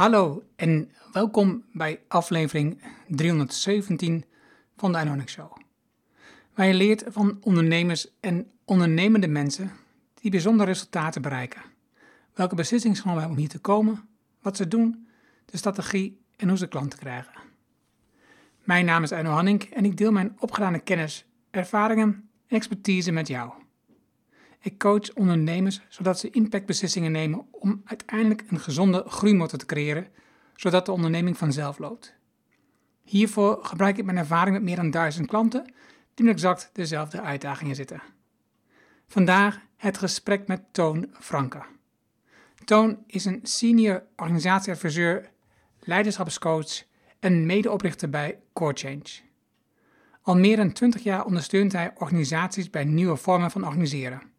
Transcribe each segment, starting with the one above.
Hallo en welkom bij aflevering 317 van de Earning Show. Waar je leert van ondernemers en ondernemende mensen die bijzondere resultaten bereiken. Welke beslissingen ze hebben om hier te komen, wat ze doen, de strategie en hoe ze klanten krijgen. Mijn naam is Arno Hanning en ik deel mijn opgedane kennis, ervaringen en expertise met jou. Ik coach ondernemers zodat ze impactbeslissingen nemen om uiteindelijk een gezonde groeimotor te creëren, zodat de onderneming vanzelf loopt. Hiervoor gebruik ik mijn ervaring met meer dan duizend klanten die met exact dezelfde uitdagingen zitten. Vandaag het gesprek met Toon Franke. Toon is een senior organisatieadviseur, leiderschapscoach en medeoprichter bij Core Change. Al meer dan 20 jaar ondersteunt hij organisaties bij nieuwe vormen van organiseren.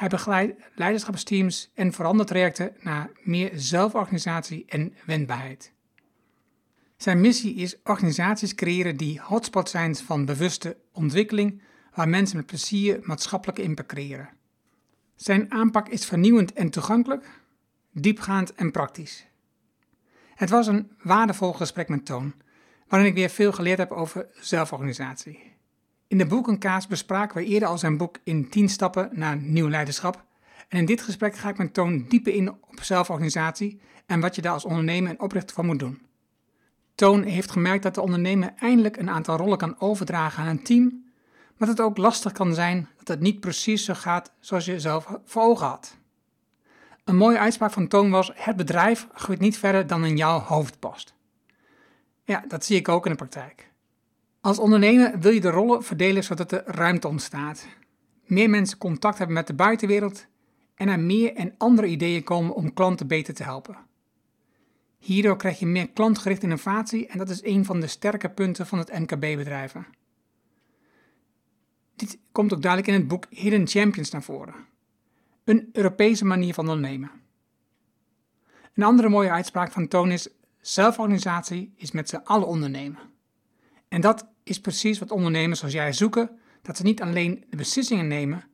Hij begeleidt leiderschapsteams en verandertrajecten naar meer zelforganisatie en wendbaarheid. Zijn missie is organisaties creëren die hotspots zijn van bewuste ontwikkeling, waar mensen met plezier maatschappelijke impact creëren. Zijn aanpak is vernieuwend en toegankelijk, diepgaand en praktisch. Het was een waardevol gesprek met Toon, waarin ik weer veel geleerd heb over zelforganisatie. In de boekenkaas bespraken we eerder al zijn boek in 10 stappen naar nieuw leiderschap. En in dit gesprek ga ik mijn Toon dieper in op zelforganisatie en wat je daar als ondernemer en oprichter van moet doen. Toon heeft gemerkt dat de ondernemer eindelijk een aantal rollen kan overdragen aan een team, maar dat het ook lastig kan zijn dat het niet precies zo gaat zoals je zelf voor ogen had. Een mooie uitspraak van Toon was: Het bedrijf groeit niet verder dan in jouw hoofd past. Ja, dat zie ik ook in de praktijk. Als ondernemer wil je de rollen verdelen zodat er ruimte ontstaat. Meer mensen contact hebben met de buitenwereld en er meer en andere ideeën komen om klanten beter te helpen. Hierdoor krijg je meer klantgerichte innovatie en dat is een van de sterke punten van het MKB-bedrijven. Dit komt ook duidelijk in het boek Hidden Champions naar voren. Een Europese manier van ondernemen. Een andere mooie uitspraak van Toon is: zelforganisatie is met z'n allen ondernemen. En dat is precies wat ondernemers zoals jij zoeken: dat ze niet alleen de beslissingen nemen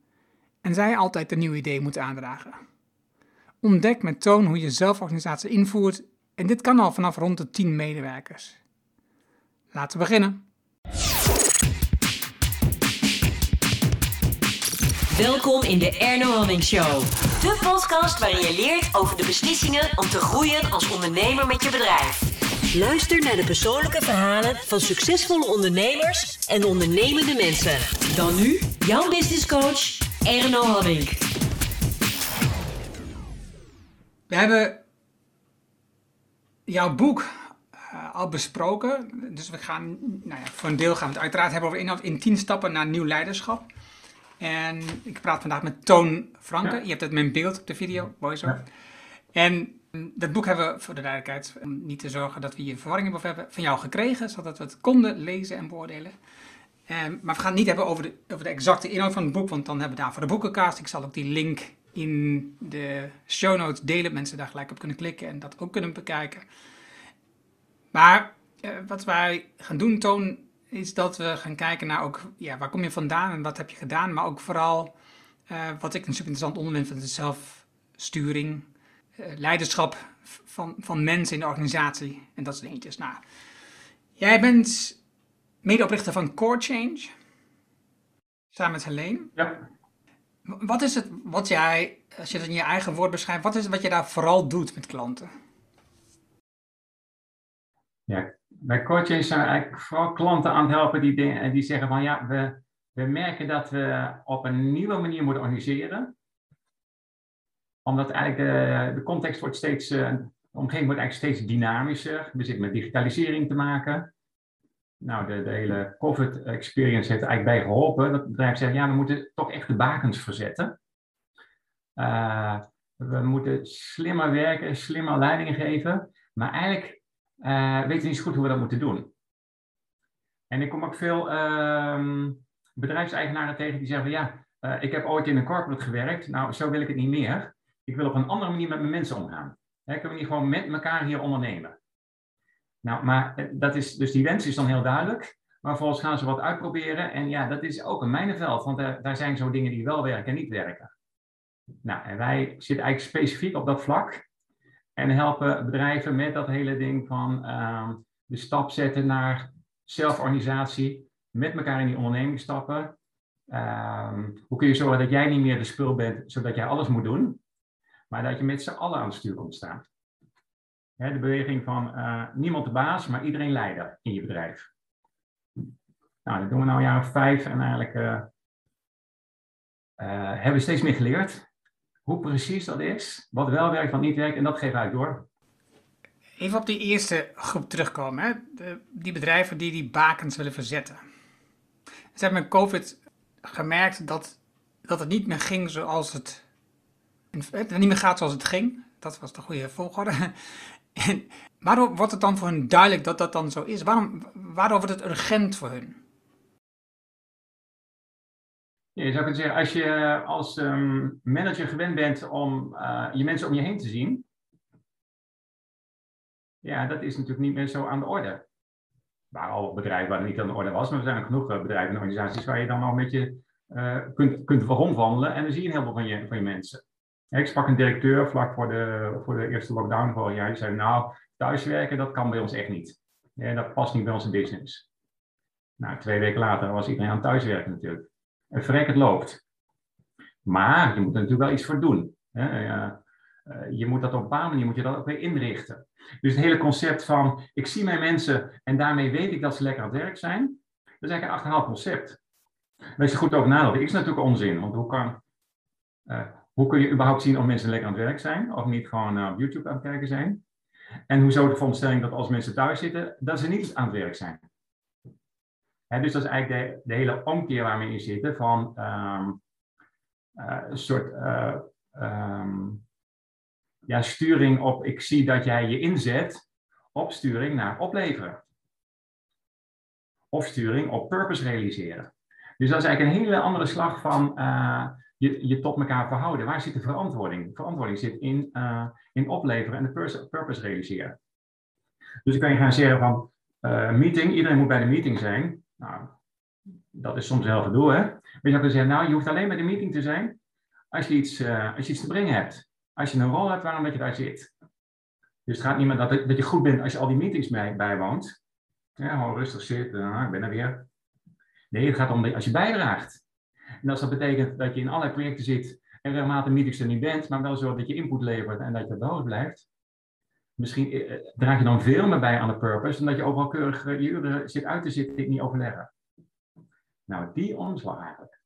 en zij altijd de nieuwe idee moeten aandragen. Ontdek met Toon hoe je zelforganisatie invoert en dit kan al vanaf rond de 10 medewerkers. Laten we beginnen. Welkom in de Erno Hamming Show. De podcast waarin je leert over de beslissingen om te groeien als ondernemer met je bedrijf. Luister naar de persoonlijke verhalen van succesvolle ondernemers en ondernemende mensen. Dan nu, jouw business coach, Erno Hadding. We hebben jouw boek uh, al besproken. Dus we gaan, nou ja, voor een deel gaan we het uiteraard hebben over in, in 10 stappen naar nieuw leiderschap. En ik praat vandaag met Toon Franke. Je hebt het met beeld op de video, mooi zo. En dat boek hebben we voor de duidelijkheid, om niet te zorgen dat we hier verwarring over hebben, van jou gekregen, zodat we het konden lezen en beoordelen. Um, maar we gaan het niet hebben over de, over de exacte inhoud van het boek, want dan hebben we daarvoor de boekencast. Ik zal ook die link in de show notes delen, mensen daar gelijk op kunnen klikken en dat ook kunnen bekijken. Maar uh, wat wij gaan doen, Toon, is dat we gaan kijken naar ook, ja, waar kom je vandaan en wat heb je gedaan, maar ook vooral uh, wat ik een super interessant onderwerp vind, de zelfsturing, leiderschap van, van mensen in de organisatie en dat soort dingetjes. Nou, jij bent medeoprichter van Core Change, samen met Helene. Ja. Wat is het wat jij, als je het in je eigen woord beschrijft, wat is het wat je daar vooral doet met klanten? Ja, bij coaching zijn we eigenlijk vooral klanten aan het helpen die, die zeggen van ja, we, we merken dat we op een nieuwe manier moeten organiseren. Omdat eigenlijk de, de context wordt steeds, de omgeving wordt eigenlijk steeds dynamischer. We zitten met digitalisering te maken. Nou, de, de hele COVID-experience heeft er eigenlijk bij geholpen. Dat bedrijf zegt, ja, we moeten toch echt de bakens verzetten. Uh, we moeten slimmer werken, slimmer leiding geven. Maar eigenlijk weten niet zo goed hoe we dat moeten doen. En ik kom ook veel uh, bedrijfseigenaren tegen die zeggen ja, ik heb ooit in een corporate gewerkt, nou zo wil ik het niet meer. Ik wil op een andere manier met mijn mensen omgaan. Hè, kunnen we niet gewoon met elkaar hier ondernemen? Nou, maar eh, dat is, dus die wens is dan heel duidelijk. Maar vervolgens gaan ze wat uitproberen. En ja, dat is ook een mijnenveld, want daar, daar zijn zo dingen die wel werken en niet werken. Nou, en wij zitten eigenlijk specifiek op dat vlak. En helpen bedrijven met dat hele ding van ehm, de stap zetten naar zelforganisatie. Met elkaar in die onderneming stappen. Ehm, hoe kun je zorgen dat jij niet meer de spul bent, zodat jij alles moet doen. Maar dat je met z'n allen aan het stuur komt staan. de beweging van eh, niemand de baas, maar iedereen leider in je bedrijf. Nou, dat doen we nou een jaar of vijf en eigenlijk uh, uh, hebben we steeds meer geleerd hoe precies dat is, wat wel werkt, wat niet werkt en dat geven we door. Even op die eerste groep terugkomen, hè? De, die bedrijven die die bakens willen verzetten. Ze hebben met COVID gemerkt dat, dat het niet meer ging zoals het, het niet meer gaat zoals het ging. Dat was de goede volgorde. En waarom wordt het dan voor hun duidelijk dat dat dan zo is? Waarom, waardoor wordt het urgent voor hun? Ja, je zou kunnen zeggen, als je als ehm, manager gewend bent om uh, je mensen om je heen te zien, ja, dat is natuurlijk niet meer zo aan de orde. Waren al bedrijven waar het niet aan de orde was, maar er zijn genoeg eh, bedrijven en organisaties waar je dan nog een beetje kunt, kunt rondwandelen en dan zie je heel veel van je, van je mensen. Ik sprak een directeur vlak voor de, voor de eerste lockdown vorig jaar. Die zei, nou, thuiswerken, dat kan bij ons echt niet. Ja, dat past niet bij onze business. Nou, twee weken later was iedereen aan thuiswerken natuurlijk. En verrek het loopt. Maar je moet er natuurlijk wel iets voor doen. Hè? Eh, je moet dat op een bepaalde manier moet je dat ook weer inrichten. Dus het hele concept van ik zie mijn mensen en daarmee weet ik dat ze lekker aan het werk zijn, dat is eigenlijk een achterhaald concept. Wees er goed over nadenken. Is natuurlijk onzin, want hoe kan, uh, hoe kun je überhaupt zien of mensen lekker aan het werk zijn, of niet gewoon op YouTube aan het kijken zijn? En hoezo de veronderstelling dat als mensen thuis zitten, dat ze niet aan het werk zijn? dus dat is eigenlijk de, hele omkeer waar we in zitten van ehm, uh, een soort uh, um, ja, sturing op, ik zie dat jij je inzet, op sturing naar opleveren. Of sturing op purpose realiseren. Dus dat is eigenlijk een hele andere slag van uh, je, je tot elkaar verhouden. Waar zit de verantwoording? verantwoording zit in, in opleveren en de purpose realiseren. Dus dan kan je gaan zeggen van meeting, iedereen moet bij de meeting zijn. Nou, dat is soms heel gedoe, hè? Maar je zou kunnen zeggen, nou, je hoeft alleen bij de meeting te zijn als je iets, uh, als je iets te brengen hebt. Als je een rol hebt waarom dat je daar zit. Dus het gaat niet meer dat, dat je goed bent als je al die meetings bij, bijwoont. Ja, gewoon rustig zitten, uh, ik ben er weer. Nee, het gaat om als je bijdraagt. En als dat betekent dat je in allerlei projecten zit en regelmatig meetings er niet bent, maar wel zo dat je input levert en dat je op blijft. Misschien eh, draag je dan veel meer bij aan de purpose, dan dat je overal keurig je uren zit uit te zitten, niet overleggen. Nou, die omslag eigenlijk.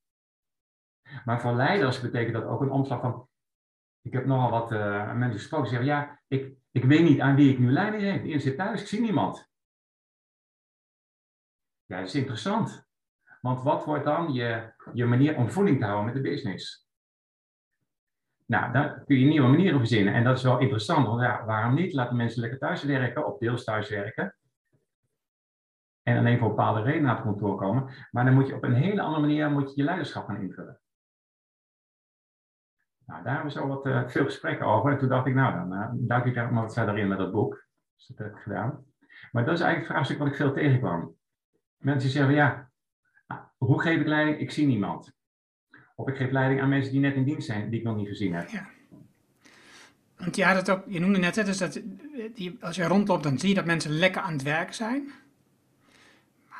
Maar voor leiders betekent dat ook een omslag van. Ik heb nogal wat mensen gesproken die zeggen: Ja, ik, ik weet niet aan wie ik nu leiding geef. Iedereen zit thuis, ik zie niemand. Ja, dat is interessant. Want wat wordt dan je, je manier om voeding te houden met de business? Nou, daar kun je nieuwe manieren verzinnen. En dat is wel interessant, want ja, waarom niet? Laten mensen lekker thuis werken, of deels thuis werken. En alleen voor bepaalde redenen naar het kantoor komen. Maar dan moet je op een hele andere manier moet je, je leiderschap gaan invullen. Nou, daar hebben we zo wat uh, veel gesprekken over. En toen dacht ik, nou, dan uh, ik er maar wat verder in met dat boek. Dus dat heb ik gedaan. Maar dat is eigenlijk het vraagstuk wat ik veel tegenkwam. Mensen zeggen, ja, hoe geef ik leiding? Ik zie niemand. Of ik geef leiding aan mensen die net in dienst zijn, die ik nog niet gezien heb. Ja. Want ja, dat ook, je noemde net, hè, dus dat, die, als je rondloopt, dan zie je dat mensen lekker aan het werk zijn.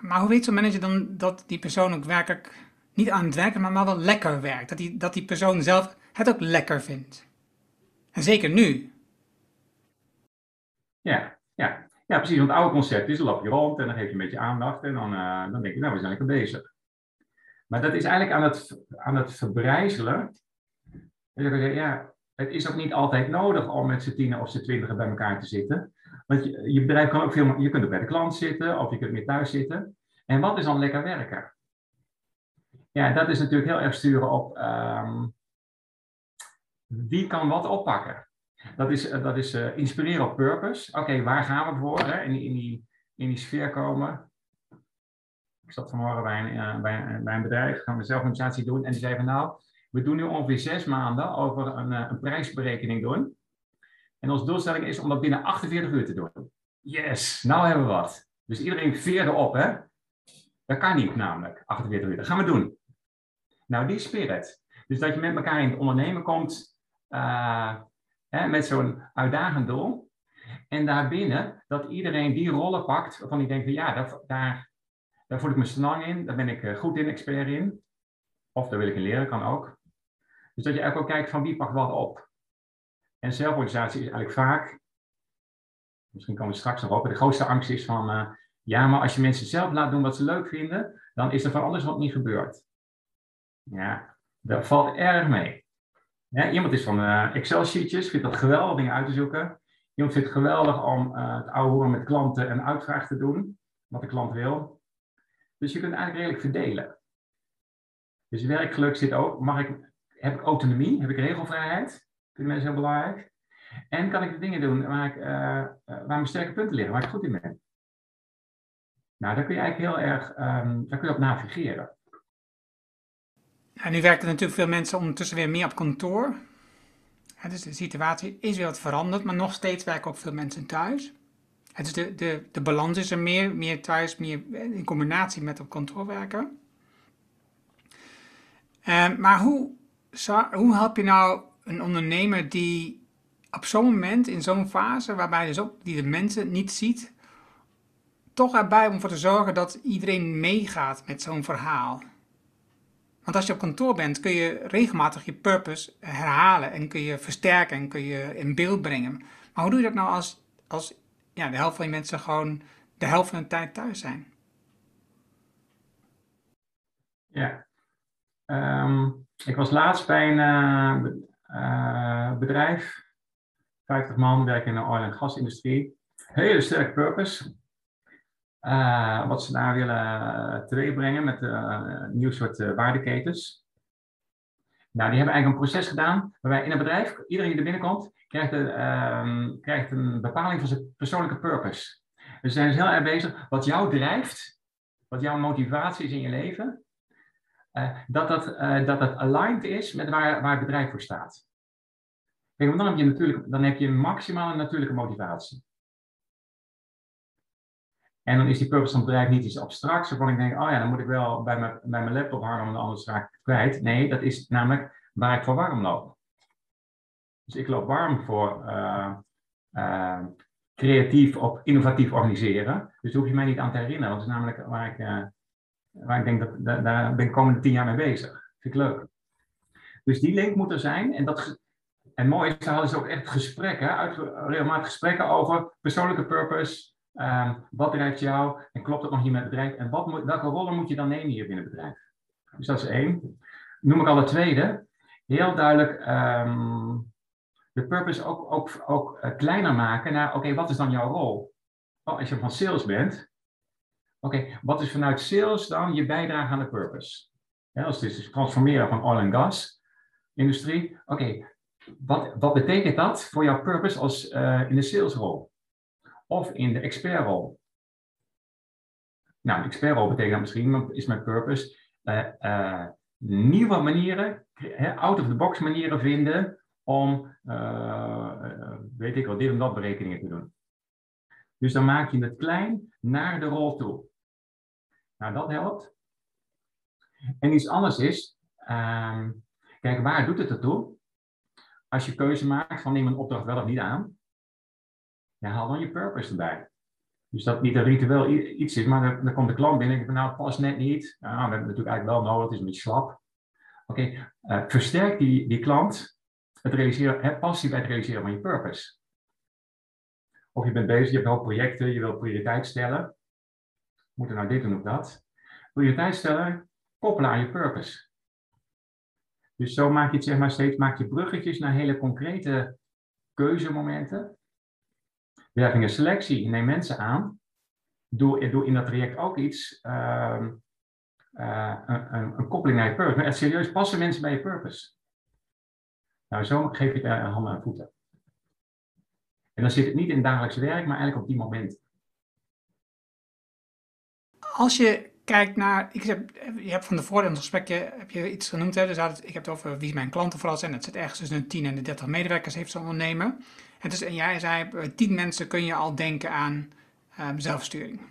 Maar hoe weet zo'n manager dan dat die persoon ook werkelijk niet aan het werken, maar, maar wel lekker werkt? Dat die, dat die persoon zelf het ook lekker vindt. En zeker nu. Ja, ja. ja precies. Want het oude concept is, loop je rond en dan geef je een beetje aandacht en dan, uh, dan denk je, nou, we zijn lekker bezig. Maar dat is eigenlijk aan het, aan het verbrijzelen. Ja, het is ook niet altijd nodig om met z'n tienen of z'n twintigen bij elkaar te zitten. Want je, je bedrijf kan ook veel, je kunt ook bij de klant zitten of je kunt meer thuis zitten. En wat is dan lekker werken? Ja, dat is natuurlijk heel erg sturen op um, wie kan wat oppakken. Dat is, dat is uh, inspireren op purpose. Oké, waar gaan we voor? Hè? In, in, die, in die sfeer komen. Ik zat vanmorgen bij een, uh, bij, bij een bedrijf, gaan we zelf een organisatie doen. En die zei van nou, we doen nu ongeveer zes maanden over een, uh, een prijsberekening doen. En onze doelstelling is om dat binnen 48 uur te doen. Yes, nou hebben we wat. Dus iedereen veerde op, hè? Dat kan niet namelijk, 48 uur. Dat gaan we doen. Nou, die spirit. Dus dat je met elkaar in het ondernemen komt, hè, met zo'n uitdagend doel. En daarbinnen dat iedereen die rollen pakt waarvan die denkt van ja, dat, daar, daar voel ik me snel in, daar ben ik eh, goed in, expert in. Of daar wil ik in leren, kan ook. Dus dat je eigenlijk ook kijkt van wie pakt wat op. En zelforganisatie is eigenlijk vaak, misschien komen we straks nog op, de grootste angst is van, uh, ja, maar als je mensen zelf laat doen wat ze leuk vinden, dan is er van alles wat niet gebeurd. Ja, dat valt erg mee. Iemand is van uh, Excel-sheetjes, vindt dat geweldig dingen uit te zoeken. Iemand vindt het geweldig om het oude met klanten en uitvraag te doen, wat de klant wil. Dus je kunt eigenlijk redelijk verdelen. Dus werkgeluk zit ook, mag ik, heb ik autonomie, heb ik regelvrijheid? Vinden mensen heel belangrijk. En kan ik de dingen doen waar, ik, uh, waar mijn sterke punten liggen, waar ik goed in ben. Nou, daar kun je eigenlijk heel erg, um, daar kun je op navigeren. En nu werken natuurlijk veel mensen ondertussen weer meer op kantoor. Ja, dus de situatie is weer wat veranderd, maar nog steeds werken ook veel mensen thuis. Is de, de, de balans is er meer, meer thuis, meer in combinatie met op kantoor werken. Uh, maar hoe, hoe help je nou een ondernemer die op zo'n moment, in zo'n fase, waarbij dus ook die de mensen niet ziet, toch erbij om voor te zorgen dat iedereen meegaat met zo'n verhaal? Want als je op kantoor bent, kun je regelmatig je purpose herhalen en kun je versterken en kun je in beeld brengen. Maar hoe doe je dat nou als, als ja, de helft van je mensen gewoon de helft van de tijd thuis zijn? Ja, um, ik was laatst bij een uh, uh, bedrijf, 50 man, werken in de oil- en gasindustrie. Hele sterke purpose. Uh, wat ze daar willen teweegbrengen met een nieuw soort waardeketens. Nou, die hebben eigenlijk een proces gedaan waarbij in een bedrijf, iedereen die er binnenkomt, krijgt, een, uh, krijgt een bepaling van zijn persoonlijke purpose. Dus ze zijn dus heel erg bezig wat jou drijft, wat jouw motivatie is in je leven, uh, dat, dat, uh, dat dat aligned is met waar, waar het bedrijf voor staat. Kijk, dan heb je, natuurlijk, dan heb je maximaal een natuurlijke motivatie. En dan is die purpose van het bedrijf niet iets abstracts, waarvan ik denk, oh ja, dan moet ik wel bij mijn, bij mijn laptop hangen, want anders raak ik kwijt. Nee, dat is namelijk waar ik voor warm loop. Dus ik loop warm voor uh, uh, creatief of innovatief organiseren. Dus daar hoef je mij niet aan te herinneren. Dat is namelijk waar ik, uh, waar ik denk, dat, daar, daar ben ik de komende tien jaar mee bezig. Vind ik leuk. Dus die link moet er zijn. En, dat, en mooi is, daar hadden ze ook echt gesprekken, uit, regelmatig gesprekken over persoonlijke purpose, Uh, wat drijft jou? En klopt dat nog niet met het bedrijf? En wat welke rollen moet je dan nemen hier binnen het bedrijf? Dus dat is één. Noem ik al de tweede. Heel duidelijk um, de purpose ook, ook, ook uh, kleiner maken naar, oké, wat is dan jouw rol? Oh, als je van sales bent, oké, wat is vanuit sales dan je bijdrage aan de purpose? Als het is transformeren van oil en gas industrie, oké, wat, wat betekent dat voor jouw purpose als uh, in de salesrol? Of in de expertrol. Nou, expertrol betekent misschien, is mijn purpose, uh, uh, nieuwe manieren, out-of-the-box manieren vinden om, uh, weet ik wel, dit en dat berekeningen te doen. Dus dan maak je het klein naar de rol toe. Nou, dat helpt. En iets anders is, ehm, kijk, waar doet het ertoe? Als je keuze maakt van neem een opdracht wel of niet aan, ja, haal dan je purpose erbij. Dus dat niet een ritueel iets is, maar dan, komt de klant binnen en ik nou, pas net niet. Nou, we hebben het natuurlijk eigenlijk wel nodig, het is een beetje slap. Oké, uh, versterk die, die klant het realiseren, passie bij het realiseren van je purpose. Of je bent bezig, je hebt wel projecten, je wilt prioriteit stellen. Moet er nou dit doen of dat? Prioriteit stellen, koppelen aan je purpose. Dus zo maak je het zeg maar steeds, maak je bruggetjes naar hele concrete keuzemomenten werving en selectie, neem mensen aan. Doe, in dat traject ook iets, uh, uh, een, een, koppeling naar je purpose. Maar serieus, passen mensen bij je purpose? Nou, zo geef je daar handen en voeten. En dan zit het niet in dagelijks werk, maar eigenlijk op die moment. Als je kijkt naar, ik heb, je hebt van de in het gesprekje heb je iets genoemd, hè? dus ik heb het over wie mijn klanten vooral zijn. Dat zit ergens tussen de 10 en de 30 medewerkers heeft zo'n ondernemer. En, dus, en jij zei, bij 10 mensen kun je al denken aan um, zelfsturing.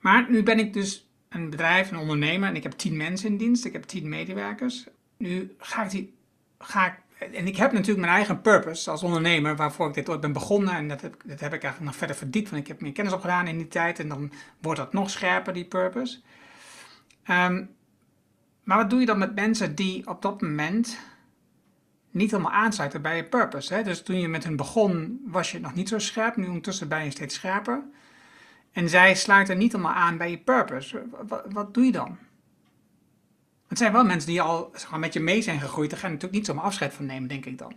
Maar nu ben ik dus een bedrijf, een ondernemer en ik heb 10 mensen in dienst, ik heb 10 medewerkers. Nu ga ik, die, ga ik en ik heb natuurlijk mijn eigen purpose als ondernemer waarvoor ik dit ooit ben begonnen. En dat heb, dat heb ik eigenlijk nog verder verdiept, want ik heb meer kennis opgedaan in die tijd. En dan wordt dat nog scherper, die purpose. Ehm, maar wat doe je dan met mensen die op dat moment niet helemaal aansluiten bij je purpose? Hè? Dus toen je met hen begon, was je nog niet zo scherp. Nu ondertussen ben je steeds scherper. En zij sluiten niet helemaal aan bij je purpose. Wat, doe je dan? Het zijn wel mensen die al met je mee zijn gegroeid. Daar ga je natuurlijk niet zomaar afscheid van nemen, denk ik dan.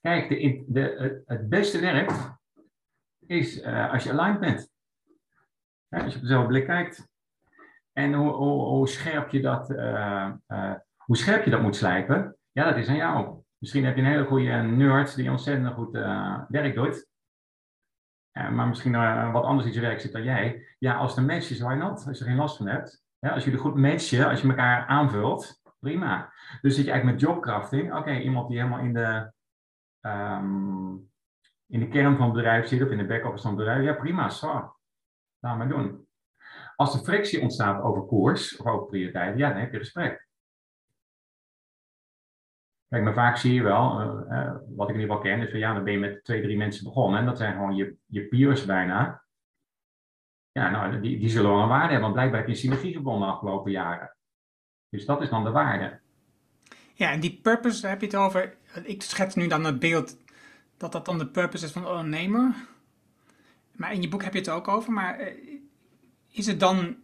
Kijk, de, de, het beste werk is uh, als je aligned bent. als je op dezelfde blik kijkt. En hoe, hoe, scherp je dat, uh, uh, hoe scherp je dat moet slijpen, ja, dat is aan jou. Misschien heb je een hele goede nerd die ontzettend goed werk doet. maar misschien wat anders zijn werk zit dan jij. Ja, als de match is, why not? Als je er geen last van hebt. Als jullie goed matchen, als je elkaar aanvult, prima. Dus zit je eigenlijk met jobcrafting. Oké, iemand die helemaal in de, um, in de kern van het bedrijf zit, of in de back-office van het bedrijf. Ja, prima, zo. Laat maar doen. Als er frictie ontstaat over koers of over prioriteiten, ja, dan heb je gesprek. Kijk, maar vaak zie je wel, uh, wat ik in ieder geval ken, is van ja, dan ben je met twee, drie mensen begonnen. En dat zijn gewoon je, je peers bijna. Ja, nou, die, die zullen wel een waarde hebben, want blijkbaar heb je synergie gebonden de afgelopen jaren. Dus dat is dan de waarde. Ja, en die purpose, daar heb je het over. Ik schets nu dan het beeld dat dat dan de purpose is van de ondernemer. Maar in je boek heb je het ook over. Maar eh, is het dan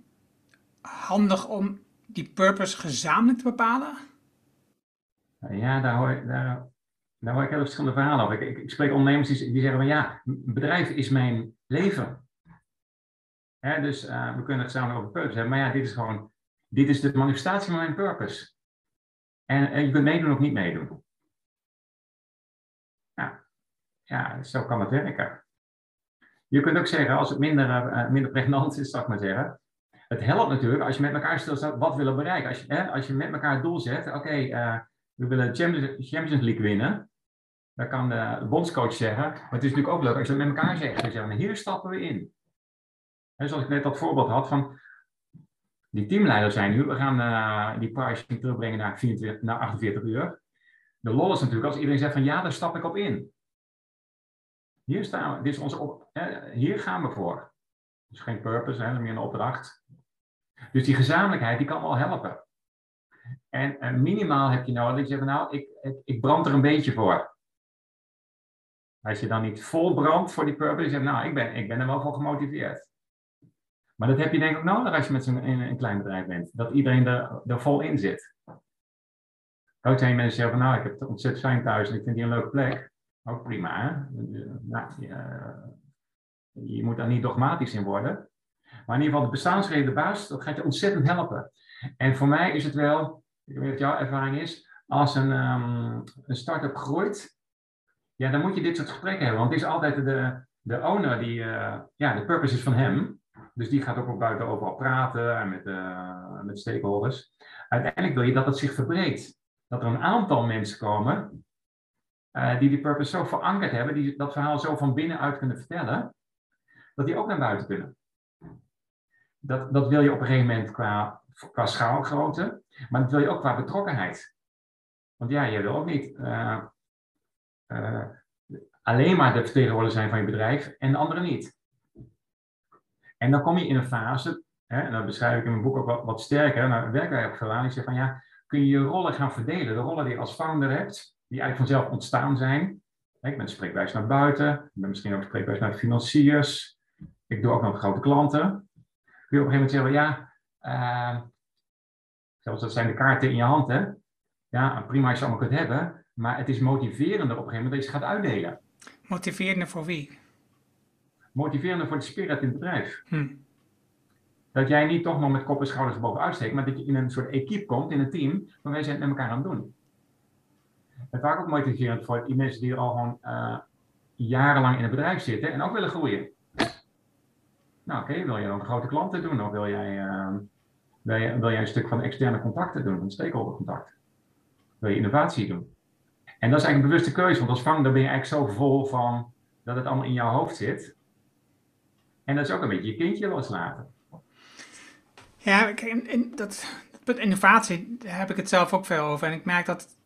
handig om die purpose gezamenlijk te bepalen? Ja, daar hoor, daar, daar hoor ik heel verschillende verhalen over. Ik, ik, spreek ondernemers die, die zeggen van ja, bedrijf is mijn leven dus uh, we kunnen het samen over purpose hebben. Maar ja, dit is gewoon, dit is de manifestatie van mijn purpose. En, en je kunt meedoen of niet meedoen. Ja, ja, zo kan het werken. Je kunt ook zeggen, als het minder, uh, minder pregnant is, zal ik maar zeggen. Het helpt natuurlijk als je met elkaar stilstaat wat willen bereiken. Als je, hè, als je met elkaar doel zet, oké, we willen Champions, Champions League winnen. Dan kan de bondscoach zeggen, maar het is natuurlijk ook leuk als je dat met elkaar zegt. Dus zeggen, hier stappen we in. En zoals ik net dat voorbeeld had van die teamleider zijn nu, we gaan uh, die pricing terugbrengen naar, 24, naar 48 uur. De lol is natuurlijk als iedereen zegt van ja, daar stap ik op in. Hier staan we, dit is onze hier gaan we voor. Dus geen purpose, hè, meer een opdracht. Dus die gezamenlijkheid die kan wel helpen. En, minimaal heb je nodig zegt van nou, ik, ik, ik brand er een beetje voor. Als je dan niet vol brandt voor die purpose, je zegt nou, ik ben, ik ben er wel voor gemotiveerd. Maar dat heb je denk ik ook nodig als je met zo'n een, klein bedrijf bent. Dat iedereen er, er vol in zit. Ook zijn mensen zeggen van nou, ik heb het ontzettend fijn thuis en ik vind hier een leuke plek. Ook prima. Hè? Nou, je, je, moet daar niet dogmatisch in worden. Maar in ieder geval de bestaansreden, de basis, dat gaat je ontzettend helpen. En voor mij is het wel, ik weet wat jouw ervaring is, als een, um, een start-up groeit, ja, dan moet je dit soort gesprekken hebben. Want het is altijd de, de owner die, uh, ja, de purpose is van hem. Dus die gaat ook op buiten overal praten en met, uh, met stakeholders. Uiteindelijk wil je dat het zich verbreedt. Dat er een aantal mensen komen uh, die die purpose zo verankerd hebben, die dat verhaal zo van binnenuit kunnen vertellen, dat die ook naar buiten kunnen. Dat, dat wil je op een gegeven moment qua, qua schaalgrootte, maar dat wil je ook qua betrokkenheid. Want ja, je wil ook niet uh, alleen maar de vertegenwoordiger zijn van je bedrijf en de anderen niet. En dan kom je in een fase, hè, en dat beschrijf ik in mijn boek ook wat, sterker, maar werk wij ook veel aan. Ik zeg van ja, kun je je rollen gaan verdelen. De rollen die je als founder hebt, die eigenlijk vanzelf ontstaan zijn. Ik ben spreekwijs naar buiten, ik ben misschien ook spreekwijs naar financiers. Ik doe ook nog grote klanten. Kun je op een gegeven moment zeggen, ja, uh, zelfs dat zijn de kaarten in je hand, hè. Ja, prima als je allemaal kunt hebben, maar het is motiverender op een gegeven moment dat je ze gaat uitdelen. Motiverender voor wie? motiverender voor de spirit in het bedrijf. Hm. Dat jij niet toch nog met kop en schouders boven uitsteekt, maar dat je in een soort equipe komt, in een team, van wij zijn het met elkaar aan het doen. En vaak ook motiverend voor die mensen die al gewoon uh, jarenlang in het bedrijf zitten en ook willen groeien. Nou oké, wil je dan grote klanten doen of wil jij, uh, wil, je, wil een stuk van externe contacten doen, van stakeholdercontact? Wil je innovatie doen? En dat is eigenlijk een bewuste keuze, want als vang ben je eigenlijk zo vol van dat het allemaal in jouw hoofd zit, en dat is ook een beetje je kindje loslaten. Ja, kijk, dat, dat innovatie, daar heb ik het zelf ook veel over. En ik merk dat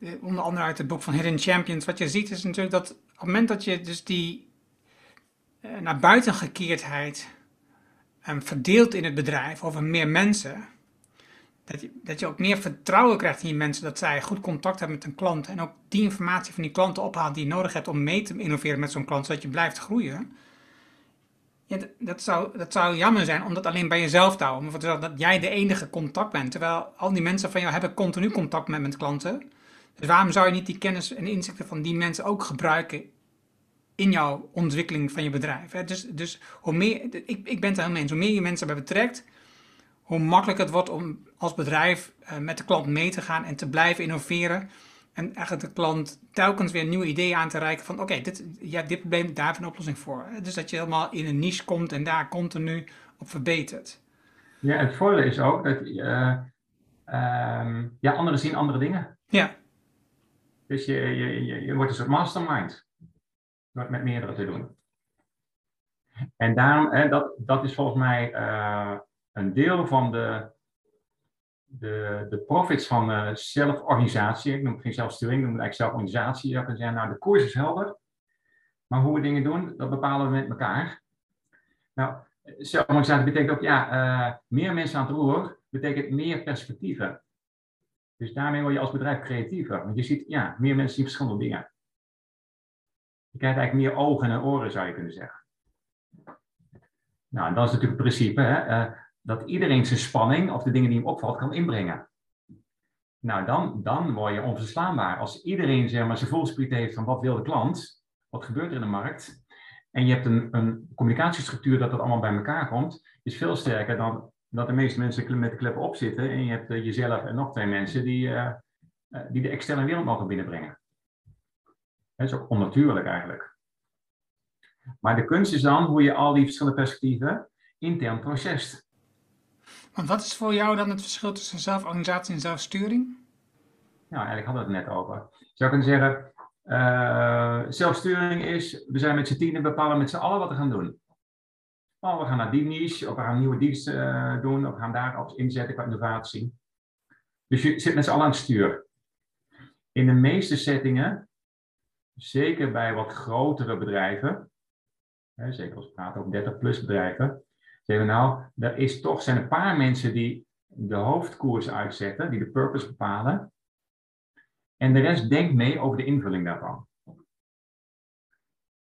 eh, onder andere uit het boek van Hidden Champions, wat je ziet is natuurlijk dat op het moment dat je dus die uh, naar buitengekeerdheid verdeelt in het bedrijf over meer mensen, dat je, dat je ook meer vertrouwen krijgt in die mensen, dat zij goed contact hebben met een klant en ook die informatie van die klanten ophaalt die je nodig hebt om mee te innoveren met zo'n klant, zodat je blijft groeien. Ja, dat, zou, dat zou jammer zijn om dat alleen bij jezelf te houden. Om dat jij de enige contact bent. Terwijl al die mensen van jou hebben continu contact met, met klanten. Dus waarom zou je niet die kennis en inzichten van die mensen ook gebruiken in jouw ontwikkeling van je bedrijf? Hè? Dus, dus hoe meer, ik, ik ben het helemaal eens. Hoe meer je mensen bij betrekt, hoe makkelijker het wordt om als bedrijf uh, met de klant mee te gaan en te blijven innoveren. En eigenlijk de klant telkens weer nieuwe ideeën aan te reiken van oké, dit, ja, dit probleem, daar heeft een oplossing voor. Dus dat je helemaal in een niche komt en daar continu op verbetert. Ja, het voordeel is ook dat uh, ja, anderen zien andere dingen. Ja. Dus je, je, je, je wordt een soort mastermind. Door met meerdere te doen. En daarom, hè, dat, dat is volgens mij uh, een deel van de de, de profits van zelforganisatie, ik noem het geen zelfsturing, ik noem het eigenlijk zelforganisatie. Je kan zeggen, nou de koers is helder, maar hoe we dingen doen, dat bepalen we met elkaar. Nou, zelforganisatie betekent ook, ja, uh, meer mensen aan het roer betekent meer perspectieven. Dus daarmee word je als bedrijf creatiever. Want je ziet, ja, meer mensen zien verschillende dingen. Je krijgt eigenlijk meer ogen en oren, zou je kunnen zeggen. Nou, dat is natuurlijk het principe. Hè? Uh, dat iedereen zijn spanning of de dingen die hem opvalt kan inbrengen. Nou, dan, dan word je onverslaanbaar. Als iedereen zeg maar, zijn voelspriet heeft van wat wil de klant, wat gebeurt er in de markt, en je hebt een, een communicatiestructuur dat dat allemaal bij elkaar komt, is veel sterker dan dat de meeste mensen met de kleppen op zitten en je hebt uh, jezelf en nog twee mensen die, uh, die de externe wereld mogen binnenbrengen. Dat is ook onnatuurlijk eigenlijk. Maar de kunst is dan hoe je al die verschillende perspectieven intern procest. Want wat is voor jou dan het verschil tussen zelforganisatie en zelfsturing? Nou, eigenlijk hadden we het net over. Zou ik kunnen zeggen, uh, zelfsturing is, we zijn met z'n tienen bepalen met z'n allen wat we gaan doen. Oh, we gaan naar die niche, of we gaan nieuwe diensten uh, doen, of we gaan daarop inzetten qua innovatie. Dus je zit met z'n allen aan het stuur. In de meeste settingen, zeker bij wat grotere bedrijven, hè, zeker als we praten over 30 plus bedrijven, Zeggen we nou, er is toch, zijn een paar mensen die de hoofdkoers uitzetten, die de purpose bepalen. En de rest denkt mee over de invulling daarvan.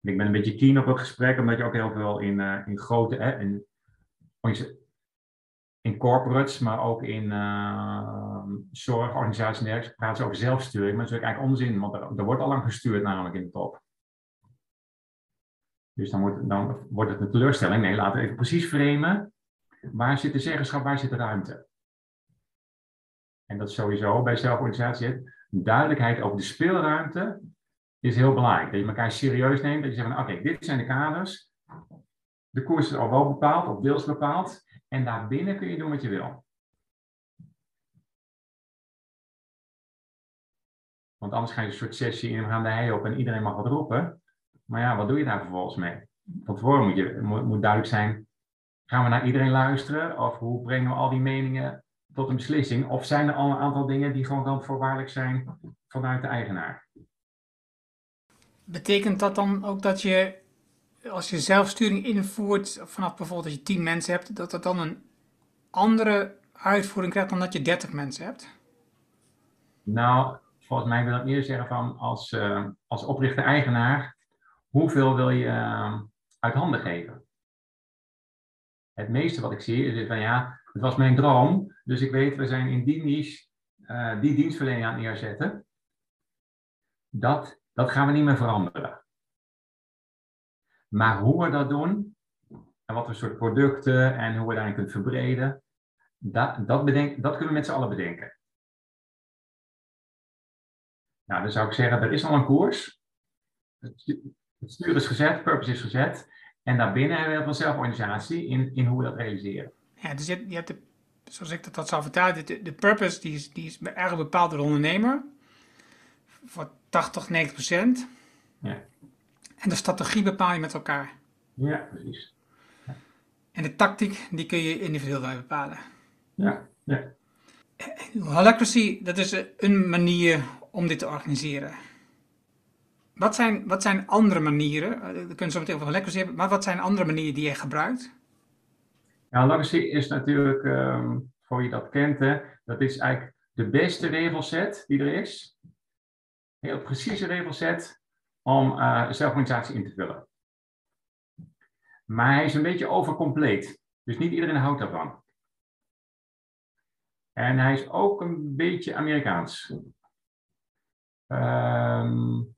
Ik ben een beetje keen op het gesprek, omdat je ook heel veel in, uh, in grote, hè, in, in corporates, maar ook in uh, zorgorganisaties en dergelijke, praten ze over zelfsturing. Maar dat is eigenlijk onzin, want er, wordt al lang gestuurd namelijk in de top. Dus dan wordt, dan wordt het een teleurstelling. Nee, laten we even precies framen. Waar zit de zeggenschap, waar zit de ruimte? En dat is sowieso bij zelforganisatie. Duidelijkheid over de speelruimte is heel belangrijk. Dat je elkaar serieus neemt. Dat je zegt oké, dit zijn de kaders. De koers is al wel bepaald, of deels bepaald. En daarbinnen kun je doen wat je wil. Want anders ga je een soort sessie in, gaan de hei op en iedereen mag wat roepen. Maar ja, wat doe je daar vervolgens mee? Van tevoren moet, je, moet duidelijk zijn, gaan we naar iedereen luisteren? Of hoe brengen we al die meningen tot een beslissing? Of zijn er al een aantal dingen die gewoon randvoorwaardelijk zijn vanuit de eigenaar? Betekent dat dan ook dat je, als je zelfsturing invoert, vanaf bijvoorbeeld dat je 10 mensen hebt, dat dat dan een andere uitvoering krijgt dan dat je 30 mensen hebt? Nou, volgens mij wil ik meer zeggen van als, uh, als oprichter-eigenaar hoeveel wil je uh, uit handen geven? Het meeste wat ik zie is van ja, het was mijn droom, dus ik weet, we zijn in die niche uh, die dienstverlening aan neerzetten. Dat, dat gaan we niet meer veranderen. Maar hoe we dat doen, en wat voor soort producten en hoe we daarin kunnen verbreden, dat, dat, bedenk, dat kunnen we met z'n allen bedenken. Nou, dan zou ik zeggen, er is al een koers. Het stuur is gezet, purpose is gezet. En daarbinnen hebben we van zelforganisatie in, in hoe we dat realiseren. Ja, dus je, je hebt, de, zoals ik dat, dat zou vertalen, de, de purpose die is, die is erg bepaald door de ondernemer. Voor 80, 90 procent. Ja. En de strategie bepaal je met elkaar. Ja, precies. Ja. En de tactiek, die kun je individueel bepalen. Ja, ja. Holacracy, dat is een manier om dit te organiseren. Wat zijn, wat zijn andere manieren? Uh, we kunnen zo meteen over lekker hebben, maar wat zijn andere manieren die je gebruikt? Ja, Legacy is natuurlijk, um, voor je dat kent, hè, dat is eigenlijk de beste regelset die er is. Heel precieze regelset om uh, zelforganisatie in te vullen. Maar hij is een beetje overcompleet. Dus niet iedereen houdt daarvan. En hij is ook een beetje Amerikaans. Um,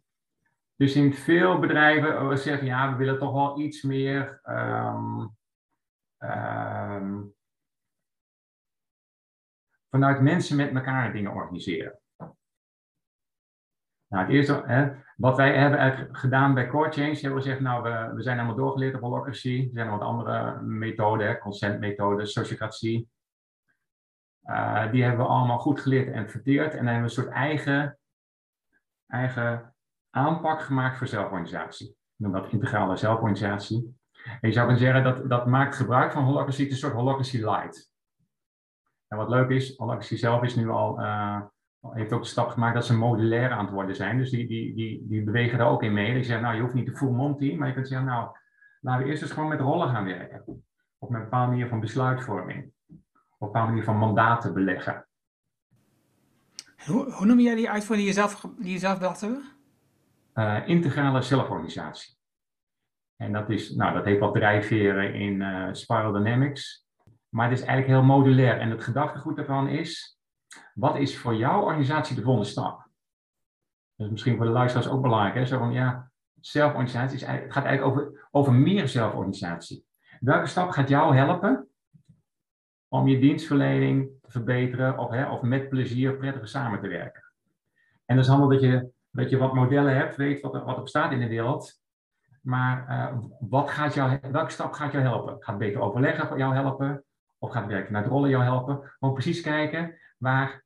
dus in veel bedrijven uh, zeggen ja, we willen toch wel iets meer um, um, vanuit mensen met elkaar dingen organiseren. Nou, het eerste, hè, wat wij hebben gedaan bij Core Change, hebben we gezegd, nou, we, we zijn helemaal doorgeleerd op holocracy. Er zijn wat andere methoden, consentmethoden, sociocratie. Uh, die hebben we allemaal goed geleerd en verteerd. En dan hebben we een soort eigen, eigen aanpak gemaakt voor zelforganisatie. We noemen dat integrale zelforganisatie. En je zou kunnen zeggen dat dat maakt gebruik van holocracy, het is een soort holocracy light. En wat leuk is, holocracy zelf is nu al, uh, heeft ook de stap gemaakt dat ze modulair aan het worden zijn. Dus die, die, die, die bewegen daar ook in mee. Die zeggen, nou, je hoeft niet de full Monty, maar je kunt zeggen, nou, laten we eerst eens gewoon met rollen gaan werken. Of met een bepaalde manier van besluitvorming. Of een bepaalde manier van mandaten beleggen. Hoe, hoe noem jij die uitvoering die je zelf, die je zelf bedacht hebben? Uh, integrale zelforganisatie. En dat, is, nou, dat heeft wat drijfveren in uh, Spiral Dynamics. Maar het is eigenlijk heel modulair. En het gedachtegoed daarvan is, wat is voor jouw organisatie de volgende stap? Dat is misschien voor de luisteraars ook belangrijk. Hè? Ja, zelforganisatie, is, het gaat eigenlijk over, over meer zelforganisatie. Welke stap gaat jou helpen om je dienstverlening te verbeteren of, hè, of met plezier prettiger samen te werken? En dat is handig dat je, dat je wat modellen hebt, weet wat er, wat er bestaat in de wereld. Maar uh, wat gaat jou, welke stap gaat jou helpen? Gaat beter overleggen jou helpen? Of gaat werken naar rollen jou helpen? Gewoon precies kijken waar,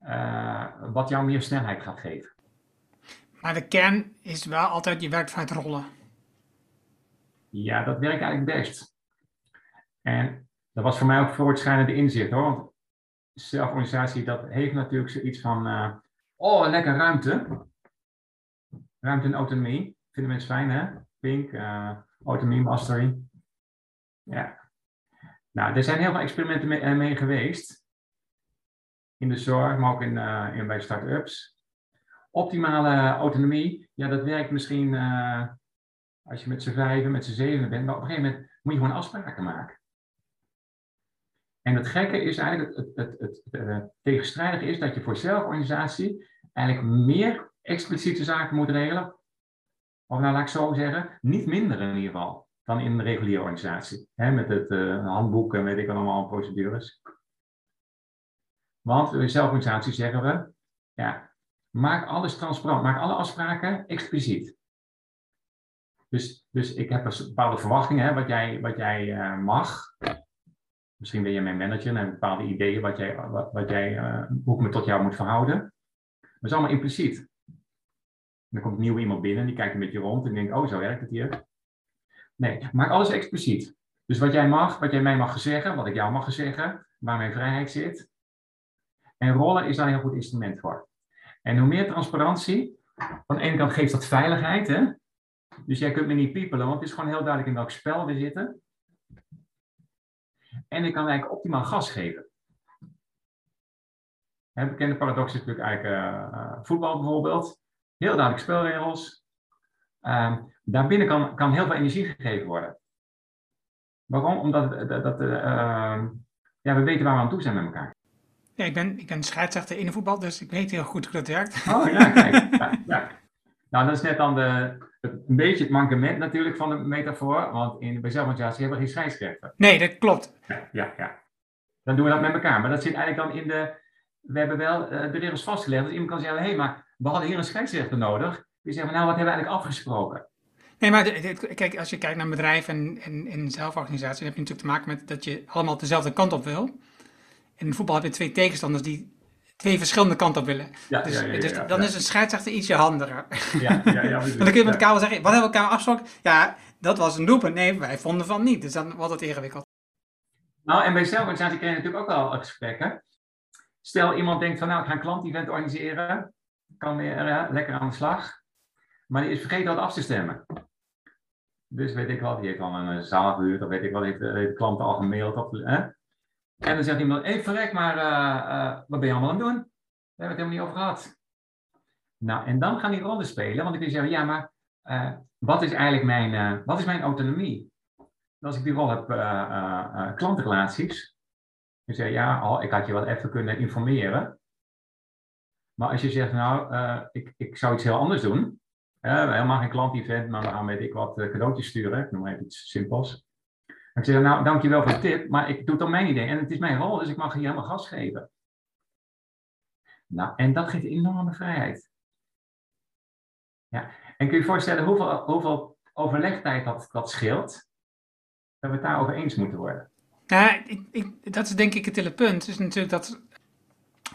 uh, wat jou meer snelheid gaat geven. Maar de kern is wel altijd, je werkt vanuit rollen. Ja, dat werkt eigenlijk best. En dat was voor mij ook voortschrijdende inzicht hoor. Want zelforganisatie, dat heeft natuurlijk zoiets van, uh, oh, lekker ruimte. Ruimte en autonomie. Vinden mensen fijn, hè? Pink, uh, autonomie mastery. Ja. Nou, er zijn heel veel experimenten mee, mee geweest. In de zorg, maar ook in, uh, in bij start-ups. Optimale autonomie, ja, dat werkt misschien uh, als je met z'n vijven, met z'n zevenen bent. Maar op een gegeven moment moet je gewoon afspraken maken. En het gekke is eigenlijk, het, het, het, het tegenstrijdige is dat je voor zelforganisatie eigenlijk meer expliciete zaken moet regelen of nou laat ik zo zeggen, niet minder in ieder geval dan in een reguliere organisatie. Hè, met het uh, handboek en weet ik allemaal procedures. Want in zelforganisatie zeggen we, ja, maak alles transparant, maak alle afspraken expliciet. Dus, dus ik heb bepaalde verwachtingen, hè, wat jij, wat jij uh, mag. Misschien ben je mijn manager en heb bepaalde ideeën wat jij, wat, wat jij, uh, hoe ik me tot jou moet verhouden. Dat is allemaal impliciet dan komt nieuw iemand binnen, die kijkt een beetje rond en denkt, oh, zo werkt het hier. Nee, maak alles expliciet. Dus wat jij mag, wat jij mij mag zeggen, wat ik jou mag zeggen, waar mijn vrijheid zit. En rollen is daar een heel goed instrument voor. En hoe meer transparantie, van de ene kant geeft dat veiligheid, hè? Dus jij kunt me niet piepelen, want het is gewoon heel duidelijk in welk spel we zitten. En ik kan eigenlijk optimaal gas geven. Een bekende paradox is natuurlijk eigenlijk uh, voetbal bijvoorbeeld. Heel duidelijk spelregels. Uh, daarbinnen kan, kan heel veel energie gegeven worden. Waarom? Omdat dat, dat, uh, ja, we weten waar we aan toe zijn met elkaar. Ja, ik ben, ik ben scheidsrechter in de voetbal, dus ik weet heel goed hoe dat werkt. Oh ja, kijk. ja, ja. Nou, dat is net dan de, een beetje het mankement natuurlijk van de metafoor, want in, bij zelforganisatie hebben we geen scheidsrechter. Nee, dat klopt. Ja, ja, ja. Dan doen we dat met elkaar. Maar dat zit eigenlijk dan in de, we hebben wel uh, de regels vastgelegd. Dus iemand kan zeggen, hé, hey, maar we hadden hier een scheidsrechter nodig. Die zeggen, nou, wat hebben we eigenlijk afgesproken? Nee, maar kijk, als je kijkt naar bedrijf en, en, en zelforganisatie, dan heb je natuurlijk te maken met dat je allemaal dezelfde kant op wil. In voetbal heb je twee tegenstanders die twee verschillende kanten op willen. Ja, dus, ja, ja, dus dan is een scheidsrechter ietsje handiger. Ja, ja, ja. dan kun je met elkaar wel zeggen, wat hebben we elkaar afgesproken? Ja, dat was een doelpunt. Nee, wij vonden van niet. Dus dan wordt het ingewikkeld. Nou, en bij zelforganisatie krijg je natuurlijk ook wel gesprekken. Stel, iemand denkt van, nou, ik ga een klantevent organiseren. kan weer lekker aan de slag. Maar die is vergeten wat af te stemmen. Dus weet ik wat, die heeft dan een zaal gehuurd, of weet ik wat, heeft, de klanten al gemaild. Of, hè? En dan zegt iemand, hé hey, verrek, maar uh, wat ben je allemaal aan het doen? Daar hebben we het helemaal niet over gehad. Nou, en dan gaan die rollen spelen, want ik wil zeggen, ja, maar uh, wat is eigenlijk mijn, wat is mijn autonomie? Als ik die rol heb, klantenrelaties, dan zeg je, ja, al, ik had je wat even kunnen informeren. Maar als je zegt, nou, ik, ik zou iets heel anders doen, helemaal geen klant-event, maar we weet ik wat cadeautjes sturen. Ik noem even iets simpels. Ik zeg, nou, dankjewel voor de tip, maar ik doe op mijn idee. En het is mijn rol, dus ik mag hier helemaal gas geven. Nou, en dat geeft enorme vrijheid. Ja. En kun je je voorstellen hoeveel, hoeveel overlegtijd dat, dat scheelt? Dat we het daarover eens moeten worden. Ja, ik, ik, dat is denk ik het hele punt. Is natuurlijk dat,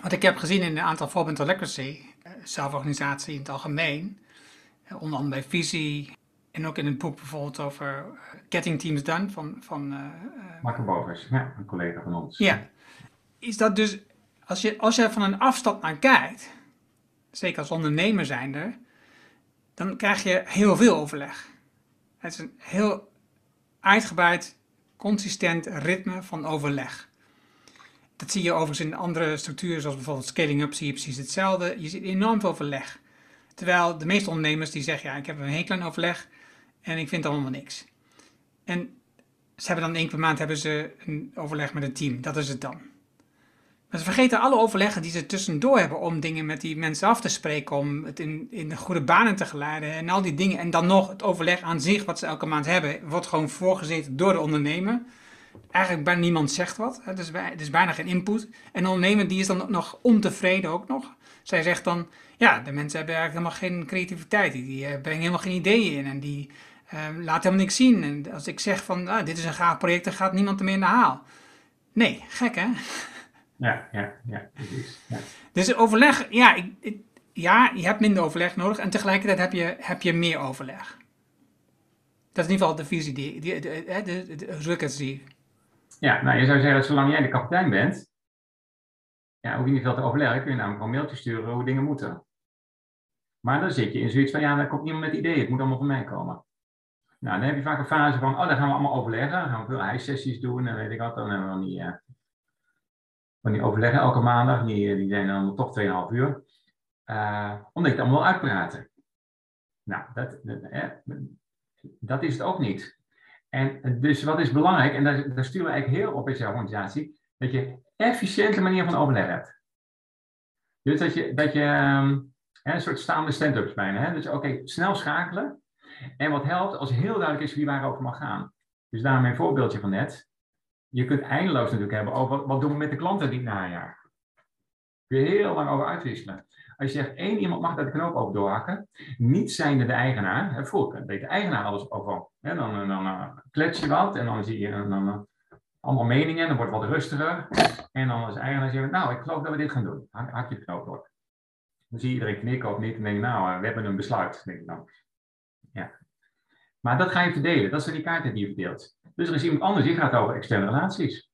wat ik heb gezien in een aantal voorbeelden Legacy, eh, zelforganisatie in het algemeen, onder andere bij Visie. En ook in het boek bijvoorbeeld over eh, Getting Teams Done van... van uh, Marco Bovers, ja, een collega van ons. Ja. Is dat dus, als je, als je van een afstand naar kijkt, zeker als ondernemer zijnde, dan krijg je heel veel overleg. Het is een heel uitgebreid, consistent ritme van overleg. Dat zie je overigens in andere structuren, zoals bijvoorbeeld scaling up, zie je precies hetzelfde. Je ziet enorm veel overleg. Terwijl de meeste ondernemers die zeggen, ja, ik heb een heel klein overleg en ik vind allemaal niks. En ze hebben dan één per maand hebben ze een overleg met een team. Dat is het dan. Maar ze vergeten alle overleggen die ze tussendoor hebben om dingen met die mensen af te spreken, om het in, in de goede banen te geleiden en al die dingen. En dan nog het overleg aan zich, wat ze elke maand hebben, wordt gewoon voorgezeten door de ondernemer. Eigenlijk bijna niemand zegt wat. Het is, het is bijna geen input. En de ondernemer die is dan nog ontevreden ook nog. Zij zegt dan, ja, de mensen hebben eigenlijk helemaal geen creativiteit. Die, eh, brengen helemaal geen ideeën in en die uh, laten helemaal niks zien. En als ik zeg van, ah, dit is een gaaf project, dan gaat niemand ermee in de haal. Nee, gek hè? Ja, ja, ja, precies. Ja. Dus overleg, ja, ik, ja, je hebt minder overleg nodig en tegelijkertijd heb je, heb je meer overleg. Dat is in ieder geval de visie die, die, de, de, de, de, zoals ik het zie. Ja, nou je zou zeggen dat zolang jij de kapitein bent, ja, hoef je niet veel te overleggen. Kun je namelijk gewoon mailtjes sturen hoe dingen moeten. Maar dan zit je in zoiets van, ja, daar komt niemand met ideeën. Het moet allemaal van mij komen. Nou, dan heb je vaak een fase van, oh, dan gaan we allemaal overleggen. Dan gaan we veel ijssessies doen en weet ik wat. Dan hebben we dan die, uh, die overleggen elke maandag. Die, die zijn dan toch 2,5 uur. Uh, omdat je het allemaal wil uitpraten. Nou, dat, dat, is het ook niet. En dus wat is belangrijk, en daar, daar sturen we eigenlijk heel op in jouw organisatie, dat je efficiënte manier van overleg hebt. Dus dat je, dat je um, een soort staande stand-ups bijna. Hè? Dus oké, snel schakelen. En wat helpt als heel duidelijk is wie waarover mag gaan. Dus daarom mijn voorbeeldje van net. Je kunt eindeloos natuurlijk hebben over wat doen we met de klanten dit najaar. Kun je heel lang over uitwisselen. Als je zegt, één iemand mag daar de knoop over doorhakken, niet zijnde de eigenaar, hè, voel weet de eigenaar alles over. Hè, dan dan, dan uh, klets je wat en dan zie je, dan, uh, allemaal meningen, dan wordt het wat rustiger. En dan als eigenaar zeggen, nou, ik geloof dat we dit gaan doen. Hak je de knoop door. Dan zie je iedereen knikken of niet en denk nou, we hebben een besluit. Denk ik dan. Ja. Maar dat ga je verdelen. Dat zijn die kaarten die je verdeelt. Dus er is iemand anders die gaat over externe relaties.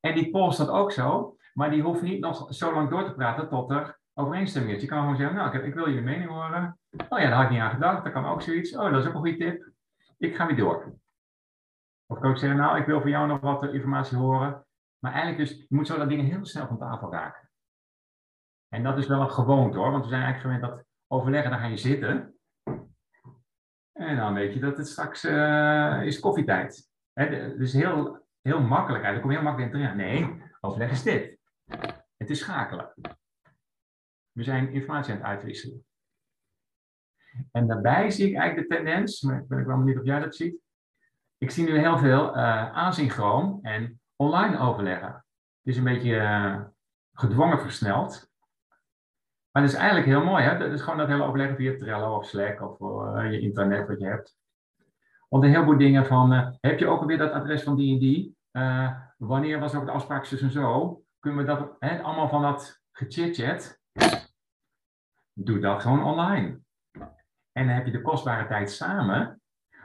En die post dat ook zo, maar die hoeft niet nog zo lang door te praten tot er overeenstemming is. Je kan gewoon zeggen, nou, ik, ik wil je mening horen. Oh ja, daar had ik niet aan gedacht. Dat kan ook zoiets. Oh, dat is ook een goede tip. Ik ga weer door. Of kan ik zeggen, nou, ik wil van jou nog wat informatie horen. Maar eigenlijk dus, je moet zo dat dingen heel snel van tafel raken. En dat is wel een gewoonte hoor, want we zijn eigenlijk gewend dat overleggen, dan ga je zitten. En dan weet je dat het straks uh, is koffietijd. Hè, dus heel, heel makkelijk eigenlijk, kom heel makkelijk in terecht. Nee, overleg is dit. Het is schakelen. We zijn informatie aan het uitwisselen. En daarbij zie ik eigenlijk de tendens, maar ik ben wel benieuwd of jij dat ziet, ik zie nu heel veel uh, asynchroon en online overleggen. Het is een beetje uh, gedwongen versneld. Maar dat is eigenlijk heel mooi. Hè? Dat is gewoon dat hele overleggen via Trello of Slack of uh, je internet wat je hebt. Want een heleboel dingen van, heb je ook alweer dat adres van die en die? wanneer was ook de afspraak en zo? Kunnen we dat, hè, allemaal van dat gechit-chat? Doe dat gewoon online. En dan heb je de kostbare tijd samen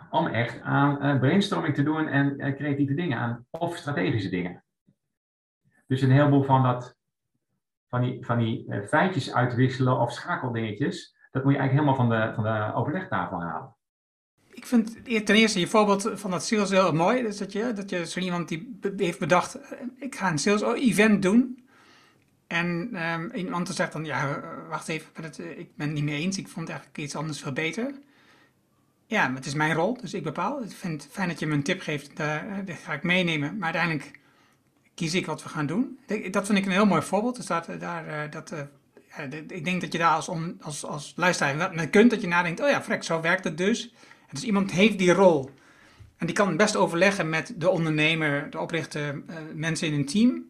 om echt aan brainstorming te doen en creatieve dingen aan, of strategische dingen. Dus een heleboel van dat, van die, van die eh, feitjes uitwisselen of schakeldingetjes, dat moet je eigenlijk helemaal van de, van de overlegtafel halen. Ik vind ten eerste je voorbeeld van dat sales heel mooi. Dus dat je, dat je zo iemand die heeft bedacht, eh, ik ga een sales event doen. En um, iemand zegt dan, ja, wacht even, ik ben het niet mee eens. Ik vond eigenlijk iets anders veel beter. Ja, maar het is mijn rol, dus ik bepaal. Ik vind het fijn dat je me een tip geeft, daar, ga ik meenemen. Maar uiteindelijk kies ik wat we gaan doen. Dat vind ik een heel mooi voorbeeld. Dus dat, daar, eh, dat, eh, ik denk dat je daar als, als, als luisteraar kunt, dat je nadenkt, oh ja, frek, zo werkt het dus. Dus iemand heeft die rol. En die kan best overleggen met de ondernemer, de oprichter, mensen in een team,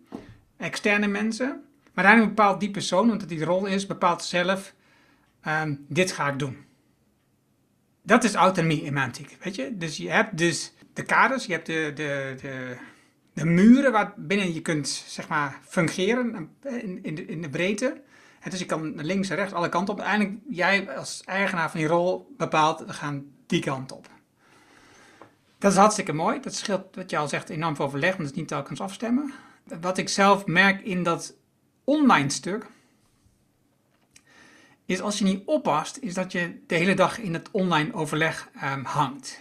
externe mensen. Maar uiteindelijk bepaalt die persoon, omdat die rol is, bepaalt zelf, um, dit ga ik doen. Dat is autonomie in mijn weet je. Dus je hebt dus de kaders, je hebt de, de, de, de muren waarbinnen je kunt, zeg maar, fungeren in, in, de, in de breedte. Dus je kan links en rechts alle kanten op. Uiteindelijk, jij als eigenaar van die rol bepaalt, we gaan die kant op. Dat is hartstikke mooi. Dat scheelt, wat je al zegt, enorm veel overleg, want het is niet telkens afstemmen. Wat ik zelf merk in dat online stuk, is als je niet oppast, is dat je de hele dag in het online overleg um, hangt.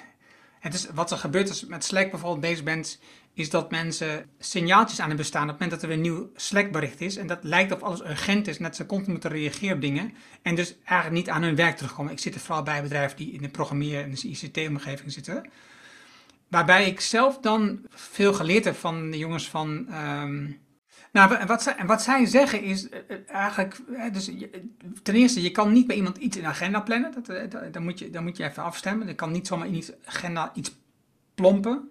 Het is, wat er gebeurt als je met Slack bijvoorbeeld bezig bent, is dat mensen signaaltjes aan het bestaan op het moment dat er een nieuw Slack-bericht is. En dat lijkt op alles urgent is, net ze continu moeten reageren op dingen. En dus eigenlijk niet aan hun werk terugkomen. Ik zit er vooral bij bedrijven die in de programmeer- en de ICT-omgeving zitten. Waarbij ik zelf dan veel geleerd heb van de jongens van. Um, nou, wat zij, wat zij zeggen is eh, eh, eigenlijk. Dus, ten eerste, je kan niet bij iemand iets in de agenda plannen. Dat, eh, dan, moet je, dan moet je even afstemmen. Je kan niet zomaar in die agenda iets plompen.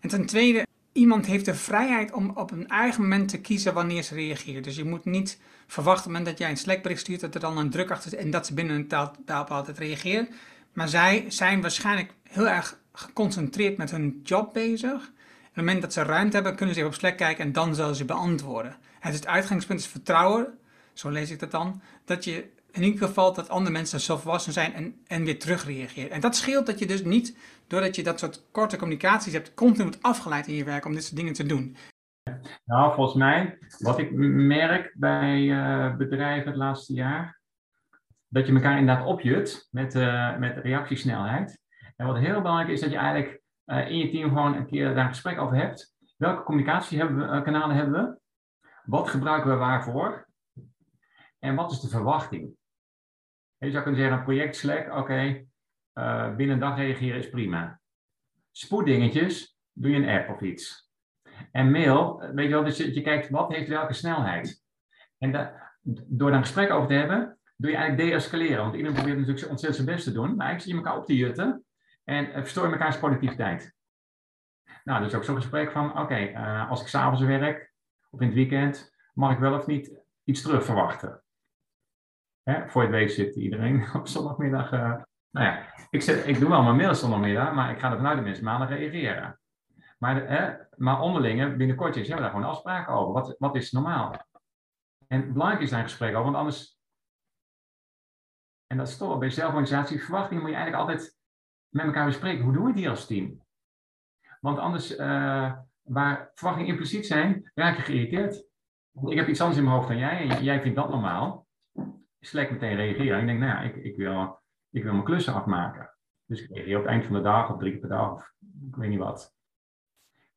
En ten tweede, iemand heeft de vrijheid om op een eigen moment te kiezen wanneer ze reageert. Dus je moet niet verwachten op het moment dat jij een Slackbericht stuurt, dat er dan een druk achter zit en dat ze binnen een taal, altijd reageren. Maar zij zijn waarschijnlijk heel erg geconcentreerd met hun job bezig. op het moment dat ze ruimte hebben, kunnen ze even op Slack kijken en dan zullen ze beantwoorden. Het, het uitgangspunt is vertrouwen, zo lees ik dat dan, dat je in ieder geval dat andere mensen zo volwassen zijn en, en weer terugreageren. En dat scheelt dat je dus niet, doordat je dat soort korte communicaties hebt, continu wordt afgeleid in je werk om dit soort dingen te doen. Nou, volgens mij, wat ik merk bij uh, bedrijven het laatste jaar, dat je elkaar inderdaad opjut met, uh, met reactiesnelheid. En wat heel belangrijk is, dat je eigenlijk uh, in je team gewoon een keer daar een gesprek over hebt. Welke communicatiekanalen hebben we? Wat gebruiken we waarvoor? En wat is de verwachting? je zou kunnen zeggen, een project Slack, oké, uh, binnen een dag reageren is prima. Spoeddingetjes, doe je een app of iets. En mail, weet je wel, dus je, kijkt wat heeft welke snelheid. En door daar een gesprek over te hebben, doe je eigenlijk deescaleren. Want iedereen probeert natuurlijk ontzettend zijn best te doen, maar eigenlijk zie je elkaar op te jutten en uh, verstoor je elkaars productiviteit. Nou, dus ook zo'n gesprek van, oké, als ik s'avonds werk of in het weekend, mag ik wel of niet iets terug verwachten. Hè, voor het weet zit iedereen op zondagmiddag. Nou ja, ik, ik doe wel mijn mail zondagmiddag, maar ik ga er vanuit de mensen maandag reageren. Maar, hè, maar onderlinge, binnenkort is, hebben we daar gewoon afspraken over. Wat, wat is normaal? En belangrijk is daar een gesprek over, want anders. En dat is toch bij zelforganisatie, verwachtingen moet je eigenlijk altijd met elkaar bespreken. Hoe doen we hier als team? Want anders, uh, waar verwachtingen impliciet zijn, raak je geïrriteerd. Ik heb iets anders in mijn hoofd dan jij en jij vindt dat normaal. Slack meteen reageren. Ik denk, nou ja, ik, ik, wil, ik wil mijn klussen afmaken. Dus ik reageer op het eind van de dag of drie keer per dag of ik weet niet wat.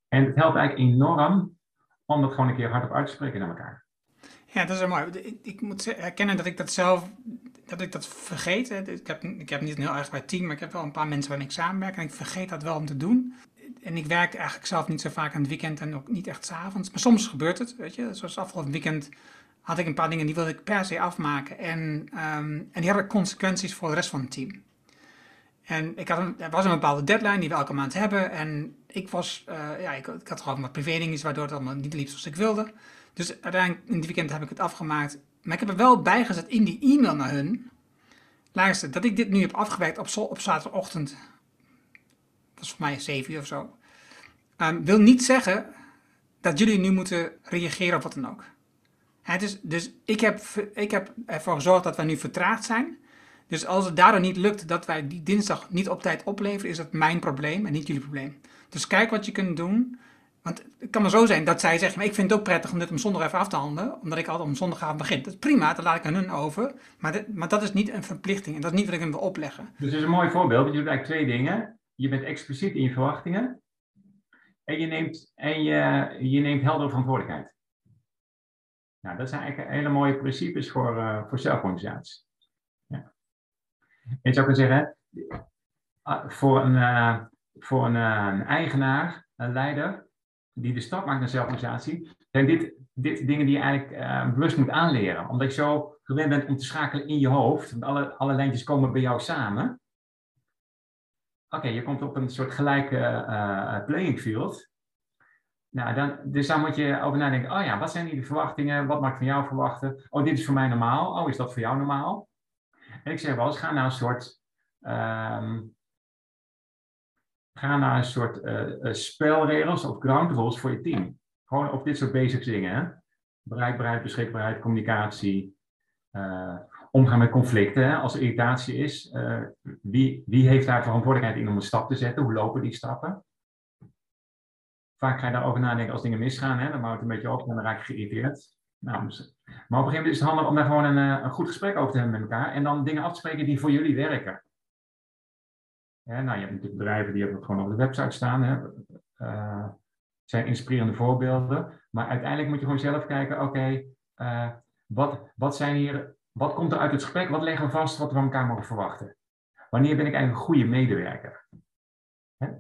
En het helpt eigenlijk enorm om dat gewoon een keer hardop uit te spreken naar elkaar. Ja, dat is mooi. Ik, moet erkennen dat ik dat zelf dat ik dat vergeet. Ik heb, ik heb niet een heel erg bij team, maar ik heb wel een paar mensen waarmee ik samenwerk. En ik vergeet dat wel om te doen. En ik werk eigenlijk zelf niet zo vaak aan het weekend en ook niet echt s'avonds. Maar soms gebeurt het, weet je. Zoals afgelopen weekend had ik een paar dingen die wilde ik per se afmaken. En, um, en die hadden consequenties voor de rest van het team. En ik had er was een bepaalde deadline die we elke maand hebben. En ik was, uh, ja, ik, ik, had gewoon wat privé waardoor het allemaal niet liep zoals ik wilde. Dus uiteindelijk in het weekend heb ik het afgemaakt. Maar ik heb er wel bijgezet in die e-mail naar hun. Luister, dat ik dit nu heb afgewerkt op, op zaterdagochtend. Dat is voor mij 7 uur of zo. Um, wil niet zeggen dat jullie nu moeten reageren op wat dan ook. Dus ik heb, ik heb ervoor gezorgd dat wij nu vertraagd zijn. Dus als het daardoor niet lukt dat wij die dinsdag niet op tijd opleveren, is dat mijn probleem en niet jullie probleem. Dus kijk wat je kunt doen. Want het kan maar zo zijn dat zij zegt, maar ik vind het ook prettig om dit om zondag even af te handelen, omdat ik altijd om zondagavond begin. Dat is prima, dat laat ik aan hun over. Maar, maar dat is niet een verplichting en dat is niet wat ik hen wil opleggen. Dus dat is een mooi voorbeeld. Je doet eigenlijk twee dingen. Je bent expliciet in je verwachtingen en je neemt, en je, je neemt verantwoordelijkheid. Nou, dat zijn eigenlijk hele mooie principes voor, uh, voor zelforganisatie. Ja. Je zou kunnen zeggen, ah, voor een, uh, voor een, eigenaar, een leider, die de stap maakt naar zelforganisatie, zijn dit, dit dingen die je eigenlijk bewust moet aanleren. Omdat je zo gewend bent om te schakelen in je hoofd. Want alle, alle lijntjes komen bij jou samen. Oké, je komt op een soort gelijke playing field. Nou, dan, dus dan moet je over nadenken. Oh ja, wat zijn die de verwachtingen? Wat mag ik van jou verwachten? Oh, dit is voor mij normaal. Oh, is dat voor jou normaal? En ik zeg wel eens, ga naar een soort... Um, ga naar een soort uh, spelregels of ground rules voor je team. Gewoon op dit soort basic dingen. Bereikbaarheid, beschikbaarheid, communicatie. Uh, omgaan met conflicten. Hè? Als er irritatie is, wie, wie heeft daar verantwoordelijkheid in om een stap te zetten? Hoe lopen die stappen? Vaak ga je daarover nadenken als dingen misgaan. Hè? Dan bouwt het een beetje op en dan raak je geïrriteerd. Nou, dus, maar op een gegeven moment is het handig om daar gewoon een, een goed gesprek over te hebben met elkaar. En dan dingen af te spreken die voor jullie werken. Nou, je hebt natuurlijk bedrijven die hebben het gewoon op de website staan. Hè. Uh, zijn inspirerende voorbeelden. Maar uiteindelijk moet je gewoon zelf kijken, oké, uh, wat, wat zijn hier, wat komt er uit het gesprek? Wat leggen we vast wat we van elkaar mogen verwachten? Wanneer ben ik eigenlijk een goede medewerker?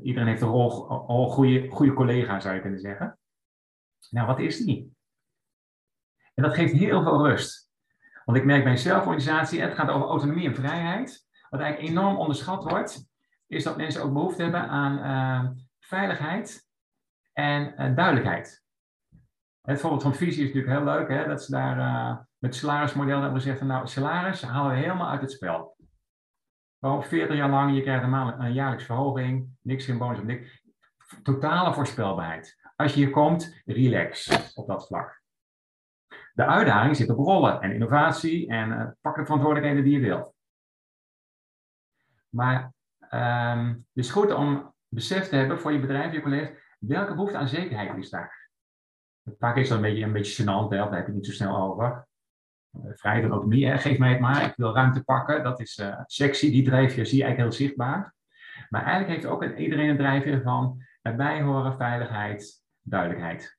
Iedereen heeft een rol, al goede, goede collega, zou je kunnen zeggen. Nou, wat is die? En dat geeft heel veel rust. Want ik merk bij een zelforganisatie, het gaat over autonomie en vrijheid. Wat eigenlijk enorm onderschat wordt, is dat mensen ook behoefte hebben aan uh, veiligheid en uh, duidelijkheid. Het voorbeeld van visie is natuurlijk heel leuk, hè, dat ze daar uh, met salarismodel hebben gezegd van nou, salaris halen we helemaal uit het spel. Gewoon 40 jaar lang, je krijgt een, jaarlijks verhoging, niks geen bonus, niks. Totale voorspelbaarheid. Als je hier komt, relax op dat vlak. De uitdaging zit op rollen en innovatie en pak de verantwoordelijkheden die je wilt. Maar Um, het is goed om besef te hebben voor je bedrijf, je collega's, welke behoefte aan zekerheid is daar. Vaak is dat een beetje, een beetje gênant, daar heb je niet zo snel over. Uh, vrijheid en autonomie, geef mij het maar, ik wil ruimte pakken, dat is uh, sexy, die drijfveer zie je eigenlijk heel zichtbaar. Maar eigenlijk heeft ook iedereen een drijfveer van erbij horen, veiligheid, duidelijkheid.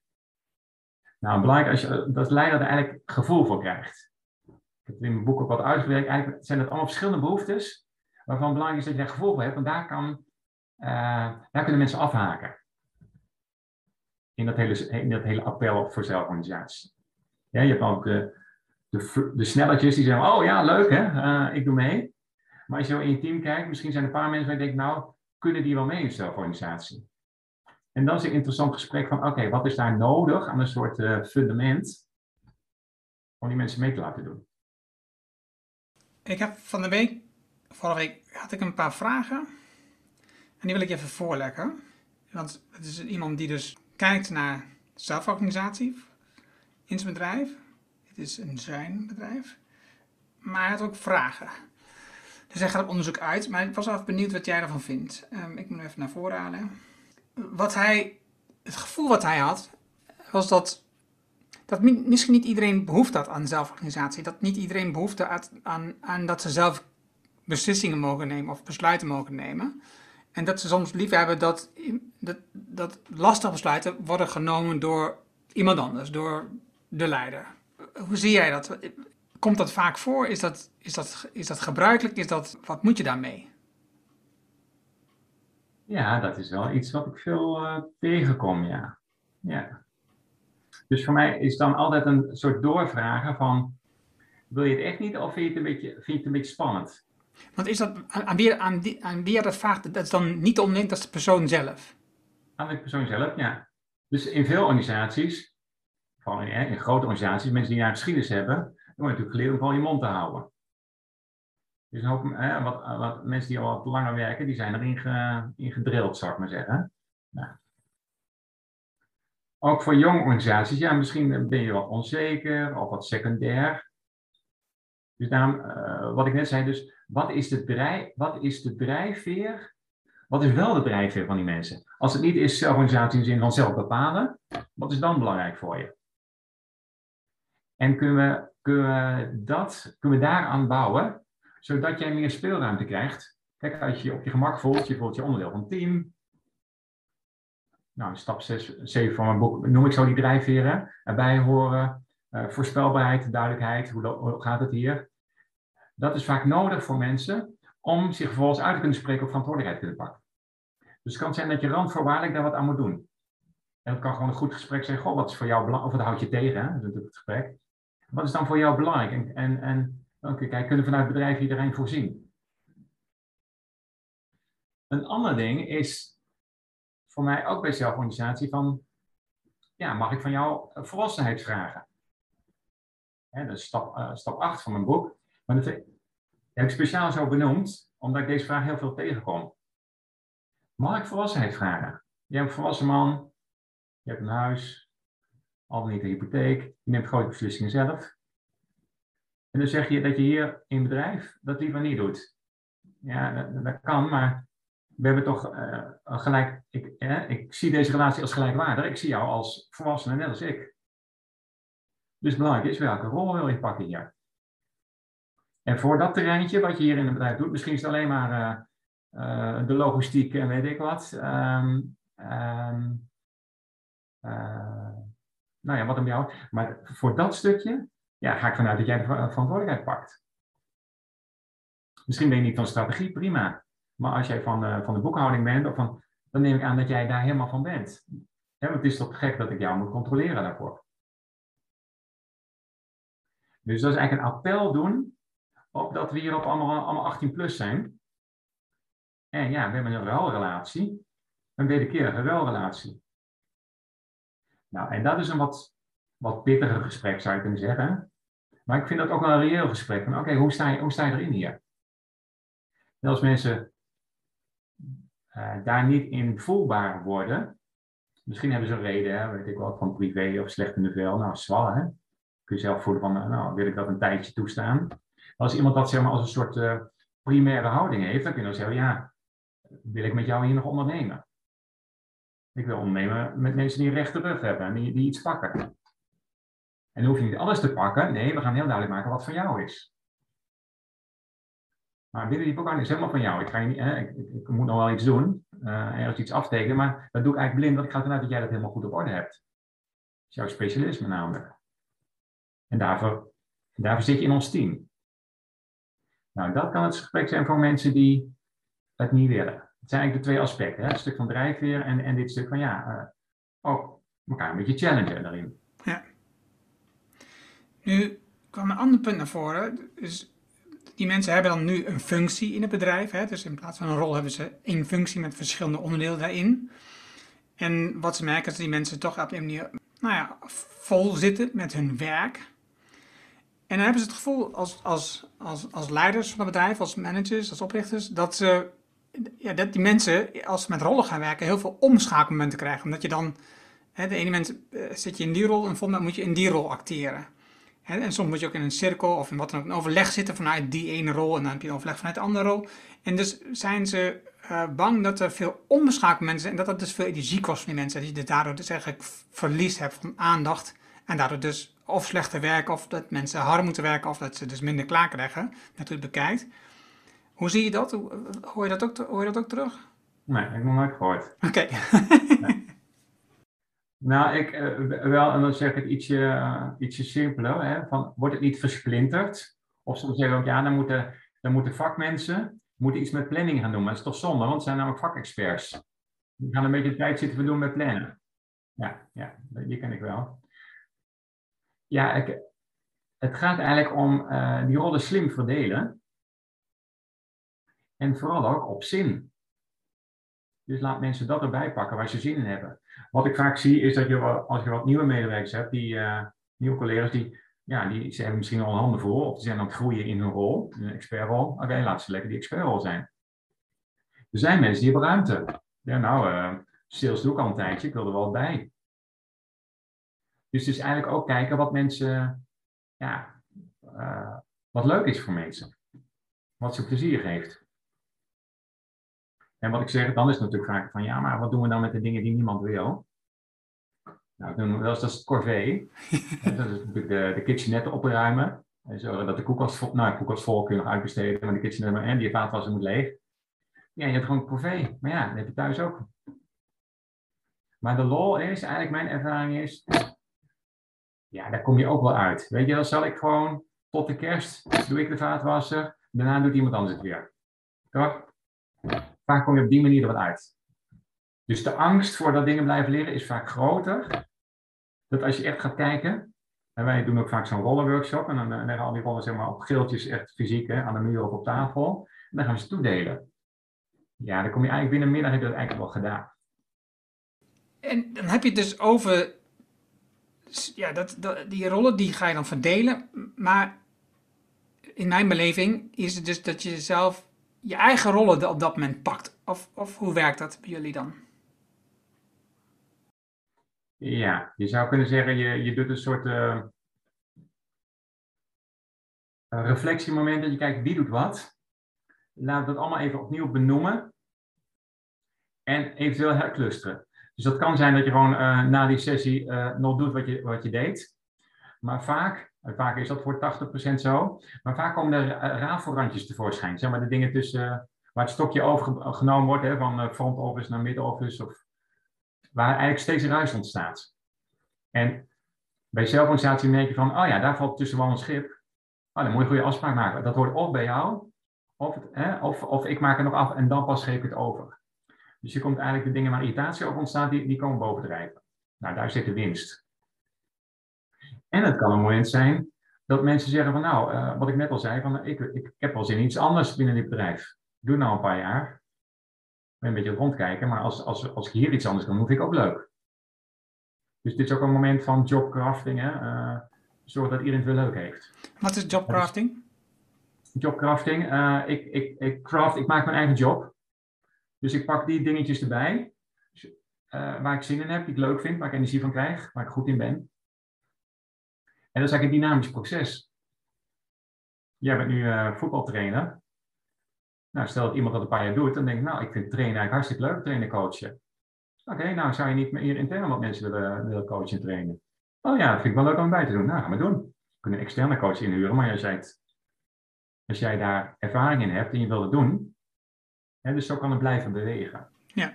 Nou, belangrijk als je dat leider er eigenlijk gevoel voor krijgt. Ik heb het in mijn boek ook wat uitgewerkt. Eigenlijk zijn het allemaal verschillende behoeftes waarvan belangrijk is dat je daar gevoel voor hebt, want daar, kan, daar kunnen mensen afhaken. In dat hele, in dat hele appel voor zelforganisatie. Ja, je hebt ook de, de, de snelletjes die zeggen, oh ja, leuk hè, uh, ik doe mee. Maar als je in je team kijkt, misschien zijn er een paar mensen waar je denkt, nou, kunnen die wel mee in zelforganisatie? En dan is een interessant gesprek van, oké, wat is daar nodig aan een soort uh, fundament om die mensen mee te laten doen? Ik heb van de week vorige week had ik een paar vragen. En die wil ik even voorleggen. Want het is iemand die dus kijkt naar zelforganisatie in zijn bedrijf. Het is een zijn bedrijf. Maar hij had ook vragen. Dus hij gaat op onderzoek uit. Maar ik was wel benieuwd wat jij ervan vindt. Um, ik moet even naar voren halen. Wat hij, het gevoel wat hij had, was dat, dat misschien niet iedereen behoefte had aan zelforganisatie. Dat niet iedereen behoefte had aan, aan dat ze zelf beslissingen mogen nemen of besluiten mogen nemen. En dat ze soms liever hebben dat, dat, dat lastige besluiten worden genomen door iemand anders, door de leider. Hoe zie jij dat? Komt dat vaak voor? Is dat, is dat, is dat gebruikelijk? Is dat, wat moet je daarmee? Ja, dat is wel iets wat ik veel uh, tegenkom, ja. ja. Dus voor mij is dan altijd een soort doorvragen van, wil je het echt niet of vind je het een beetje, vind je het een beetje spannend? Want is dat, aan wie, aan, die, aan wie dat vraagt, dat is dan niet ondernemer, dat is de persoon zelf? Aan de persoon zelf, ja. Dus in veel organisaties, in, grote organisaties, mensen die een geschiedenis hebben, dan natuurlijk geleerd om gewoon je mond te houden. Dus een hoop, wat, wat, mensen die al wat langer werken, die zijn erin ge, in gedrild, zou ik maar zeggen. Nou. Ook voor jonge organisaties, ja, misschien ben je wat onzeker of wat secundair. Dus daarom, uh, wat ik net zei, dus wat is de, drijf, wat is de drijfveer wat is wel de drijfveer van die mensen? Als het niet is zelforganisatie in de zin van zelf bepalen, wat is dan belangrijk voor je? En kunnen we, kunnen dat, kunnen we daaraan bouwen, zodat jij meer speelruimte krijgt? Kijk, als je je op je gemak voelt, je voelt je onderdeel van het team. Nou, stap 6, 7 van mijn boek noem ik zo die drijfveren. Erbij horen, uh, voorspelbaarheid, duidelijkheid, hoe, gaat het hier? Dat is vaak nodig voor mensen om zich vervolgens uit te kunnen spreken of verantwoordelijkheid te kunnen pakken. Dus het kan zijn dat je randvoorwaardelijk daar wat aan moet doen. En het kan gewoon een goed gesprek zijn. Goh, wat is voor jou belangrijk? Of dat houd je tegen, dat is natuurlijk het gesprek. Wat is dan voor jou belangrijk? En, en, en je kijken, kunnen vanuit bedrijf iedereen voorzien? Een ander ding is voor mij ook bij zelforganisatie van, ja, mag ik van jou volwassenheid vragen? Dat is stap, uh, stap 8 van mijn boek. Maar dat heb ik speciaal zo benoemd, omdat ik deze vraag heel veel tegenkom. Mag ik volwassenheid vragen? Je hebt een volwassen man, je hebt een huis, al niet een hypotheek, je neemt grote beslissingen zelf. En dan zeg je dat je hier in bedrijf dat liever niet doet. Ja, dat, kan, maar we hebben toch uh, gelijk. Ik, ik zie deze relatie als gelijkwaardig. Ik zie jou als volwassene, net als ik. Dus belangrijk is welke rol wil je pakken hier? En voor dat terreintje, wat je hier in het bedrijf doet, misschien is het alleen maar uh, uh, de logistiek en weet ik wat. Um, nou ja, wat om jou. Maar voor dat stukje ja, ga ik vanuit dat jij de verantwoordelijkheid pakt. Misschien ben je niet van strategie, prima. Maar als jij van, uh, van de boekhouding bent, of van, dan neem ik aan dat jij daar helemaal van bent. He, want het is toch gek dat ik jou moet controleren daarvoor. Dus dat is eigenlijk een appel doen op dat we hier op allemaal, allemaal 18 plus zijn. En ja, we hebben een ruilrelatie. Een wederkerige ruilrelatie. Nou, en dat is een wat, wat pittiger gesprek, zou je kunnen zeggen. Maar ik vind dat ook wel een reëel gesprek. Van oké, hoe, sta je, hoe sta je erin hier? En als mensen uh, daar niet in voelbaar worden, misschien hebben ze een reden, hè, weet ik wel, van privé of slecht in de vel. Nou, zwallen, hè. Kun je zelf voelen van, nou, wil ik dat een tijdje toestaan? Als iemand dat zeg maar als een soort uh, primaire houding heeft, dan kun je dan zeggen, ja, wil ik met jou hier nog ondernemen? Ik wil ondernemen met mensen die een rechte rug hebben en die, die iets pakken. En dan hoef je niet alles te pakken. Nee, we gaan heel duidelijk maken wat van jou is. Maar binnen die boekhouding is helemaal van jou. Ik, ga je niet, ik, ik, ik, moet nog wel iets doen, uh, ergens iets aftekenen, maar dat doe ik eigenlijk blind, want ik ga ervan uit dat jij dat helemaal goed op orde hebt. Dat is jouw specialisme namelijk. En daarvoor, daarvoor zit je in ons team. Nou, dat kan het gesprek zijn voor mensen die het niet willen. Het zijn eigenlijk de twee aspecten. Hè? Het stuk van drijfveer en, en dit stuk van ja, uh, ook elkaar een beetje challengen daarin. Ja. Nu kwam een ander punt naar voren. Dus die mensen hebben dan nu een functie in het bedrijf. Hè? Dus in plaats van een rol hebben ze één functie met verschillende onderdelen daarin. En wat ze merken is dat die mensen toch op een manier nou ja, vol zitten met hun werk. En dan hebben ze het gevoel als, als, als, als leiders van het bedrijf, als managers, als oprichters, dat ze ja, dat die mensen, als ze met rollen gaan werken, heel veel omschakelmomenten krijgen. Omdat je dan, hè, de ene moment uh, zit je in die rol en volgende moment moet je in die rol acteren. Hè, en soms moet je ook in een cirkel of in wat een overleg zitten vanuit die ene rol en dan heb je een overleg vanuit de andere rol. En dus zijn ze uh, bang dat er veel omschakelmomenten zijn en dat dat dus veel energie kost van die mensen. Dat je dus daardoor dus eigenlijk verlies hebt van aandacht en daardoor dus of slechter werken of dat mensen harder moeten werken of dat ze dus minder klaar krijgen, dat u het bekijkt. Hoe zie je dat? Hoor je dat ook, hoor je dat ook terug? Nee, ik heb nog nooit gehoord. Oké. nee. Nou, ik uh, wel, en dan zeg ik ietsje, uh, ietsje simpeler, hè, van, wordt het niet versplinterd? Of soms zeggen we ook, ja, dan moeten, dan moeten vakmensen moeten iets met planning gaan doen. Maar dat is toch zonde, want het zijn namelijk vakexperts. Die gaan een beetje tijd zitten we doen met plannen. Ja, ja, die ken ik wel. Ja, ik, het gaat eigenlijk om uh, die rollen slim verdelen. En vooral ook op zin. Dus laat mensen dat erbij pakken waar ze zin in hebben. Wat ik vaak zie is dat je, als je wat nieuwe medewerkers hebt, die, uh, nieuwe collega's, die, ja, die ze hebben misschien al handen vol, of die zijn aan het groeien in hun rol, een expertrol. Oké, laat ze lekker die expertrol zijn. Er zijn mensen die hebben ruimte. Ja, nou, uh, sales doe ik al een tijdje, ik wil er wel bij. Dus het is eigenlijk ook kijken wat mensen, ja, uh, wat leuk is voor mensen. Wat ze plezier geeft. En wat ik zeg, dan is het natuurlijk vaak van ja, maar wat doen we dan met de dingen die niemand wil? Nou, doen we wel eens dat is het corvée. dat is natuurlijk de, de kitchenetten opruimen. En zorgen dat de koelkast vol, nou, de koelkast vol kun je nog uitbesteden, maar de kitchenet en die vaatwasser moet leeg. Ja, je hebt gewoon corvée. Maar ja, dat heb je thuis ook. Maar de lol is, eigenlijk mijn ervaring is, ja, daar kom je ook wel uit. Weet je, dan zal ik gewoon tot de kerst, doe ik de vaatwasser, daarna doet iemand anders het weer. Toch? Vaak kom je op die manier er wat uit. Dus de angst voor dat dingen blijven leren is vaak groter. Dat als je echt gaat kijken, en wij doen ook vaak zo'n rollenworkshop, en dan leggen al die rollen zeg maar, op geeltjes echt fysiek hè, aan de muur of op tafel. En dan gaan ze toedelen. Ja, dan kom je eigenlijk binnen middag heb je dat eigenlijk wel gedaan. En dan heb je het dus over, ja, dat, dat, die rollen die ga je dan verdelen. Maar in mijn beleving is het dus dat je zelf je eigen rollen op dat moment pakt. Of, of hoe werkt dat bij jullie dan? Ja, je zou kunnen zeggen, je, je doet een soort uh, reflectiemoment dat je kijkt wie doet wat. Laat dat allemaal even opnieuw benoemen. En eventueel herclusteren. Dus dat kan zijn dat je gewoon uh, na die sessie uh, nog doet wat je, wat je deed. Maar vaak, vaak is dat voor 80% zo, maar vaak komen er rafelrandjes tevoorschijn. Zeg maar de dingen tussen waar het stokje overgenomen wordt, hè, van front office naar mid office, of waar eigenlijk steeds ruis ontstaat. En bij zelforganisatie merk je van, oh ja, daar valt tussen wel een schip. Oh, dan moet je een goede afspraak maken. Dat wordt of bij jou, of, hè, of, of ik maak het nog af en dan pas geef ik het over. Dus je komt eigenlijk de dingen waar irritatie over ontstaat, die, die komen bovendrijven. Nou, daar zit de winst. En het kan een moment zijn dat mensen zeggen van nou, uh, wat ik net al zei, van ik, ik, ik heb wel zin in iets anders binnen dit bedrijf. Doe nou een paar jaar. Ben een beetje rondkijken, maar als, als, als ik hier iets anders kan, moet ik ook leuk. Dus dit is ook een moment van jobcrafting. Hè? Uh, zorg dat iedereen het weer leuk heeft. Wat is jobcrafting? Jobcrafting. Uh, ik, ik, ik craft, ik maak mijn eigen job. Dus ik pak die dingetjes erbij, uh, waar ik zin in heb, die ik leuk vind, waar ik energie van krijg, waar ik goed in ben. En dat is eigenlijk een dynamisch proces. Jij bent nu uh, voetbaltrainer. Nou, stel dat iemand dat een paar jaar doet, dan denk ik, nou, ik vind trainen eigenlijk hartstikke leuk, trainen coachen. Oké, nou, zou je niet hier intern wat mensen willen, coachen en trainen? Oh ja, dat vind ik wel leuk om bij te doen. Nou, gaan we doen. We kunnen een externe coach inhuren, maar als jij, als jij daar ervaring in hebt en je wil het doen, dus zo kan het blijven bewegen. Ja.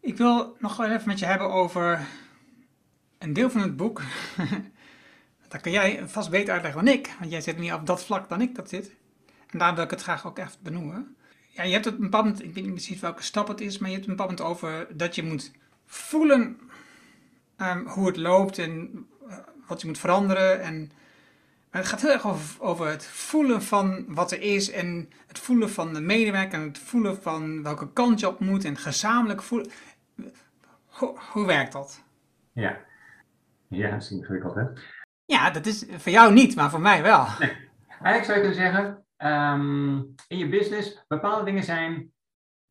Ik wil nog wel even met je hebben over een deel van het boek. dat kan jij vast beter uitleggen dan ik, want jij zit niet op dat vlak dan ik dat zit. En daar wil ik het graag ook even benoemen. Ja, je hebt het een bepaald moment, ik weet niet precies welke stap het is, maar je hebt een bepaald over dat je moet voelen um, hoe het loopt en uh, wat je moet veranderen. En maar het gaat heel erg over, het voelen van wat er is en het voelen van de medewerker en het voelen van welke kant je op moet en gezamenlijk voelen. Hoe werkt dat? Ja, ja, dat is ingewikkeld hè? Ja, dat is voor jou niet, maar voor mij wel. Nee. Eigenlijk zou je kunnen zeggen, um, in je business, bepaalde dingen zijn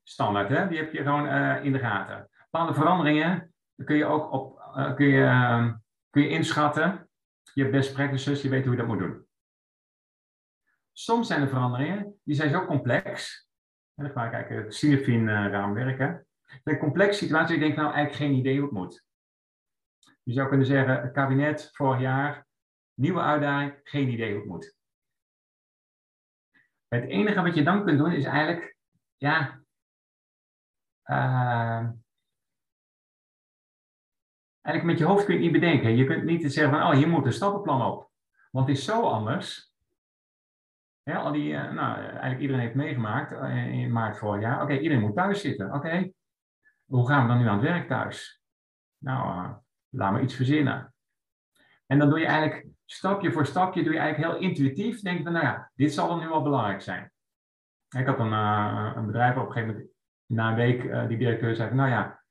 standaard, hè? die heb je gewoon uh, in de gaten. Bepaalde veranderingen kun je ook op, uh, kun je, uh, kun je inschatten je hebt best practices, je weet hoe je dat moet doen. Soms zijn er veranderingen, die zijn zo complex. En dan ga ik kijken, het CFIN uh, raamwerken. Een complexe situatie, ik denk nou eigenlijk geen idee hoe het moet. Je zou kunnen zeggen, het kabinet vorig jaar, nieuwe uitdaging, geen idee hoe het moet. Het enige wat je dan kunt doen is eigenlijk, ja, uh, Eigenlijk met je hoofd kun je niet bedenken. Je kunt niet zeggen van, oh, hier moet een stappenplan op. Want het is zo anders. Ja, al die, uh, nou, eigenlijk iedereen heeft meegemaakt uh, in maart vorig jaar. Oké, iedereen moet thuis zitten. Oké, hoe gaan we dan nu aan het werk thuis? Nou, uh, laat me iets verzinnen. En dan doe je eigenlijk stapje voor stapje, doe je eigenlijk heel intuïtief. Denk van, nou ja, dit zal dan nu wel belangrijk zijn. Ik had een, een bedrijf op een gegeven moment, na een week, die directeur zei nou ja,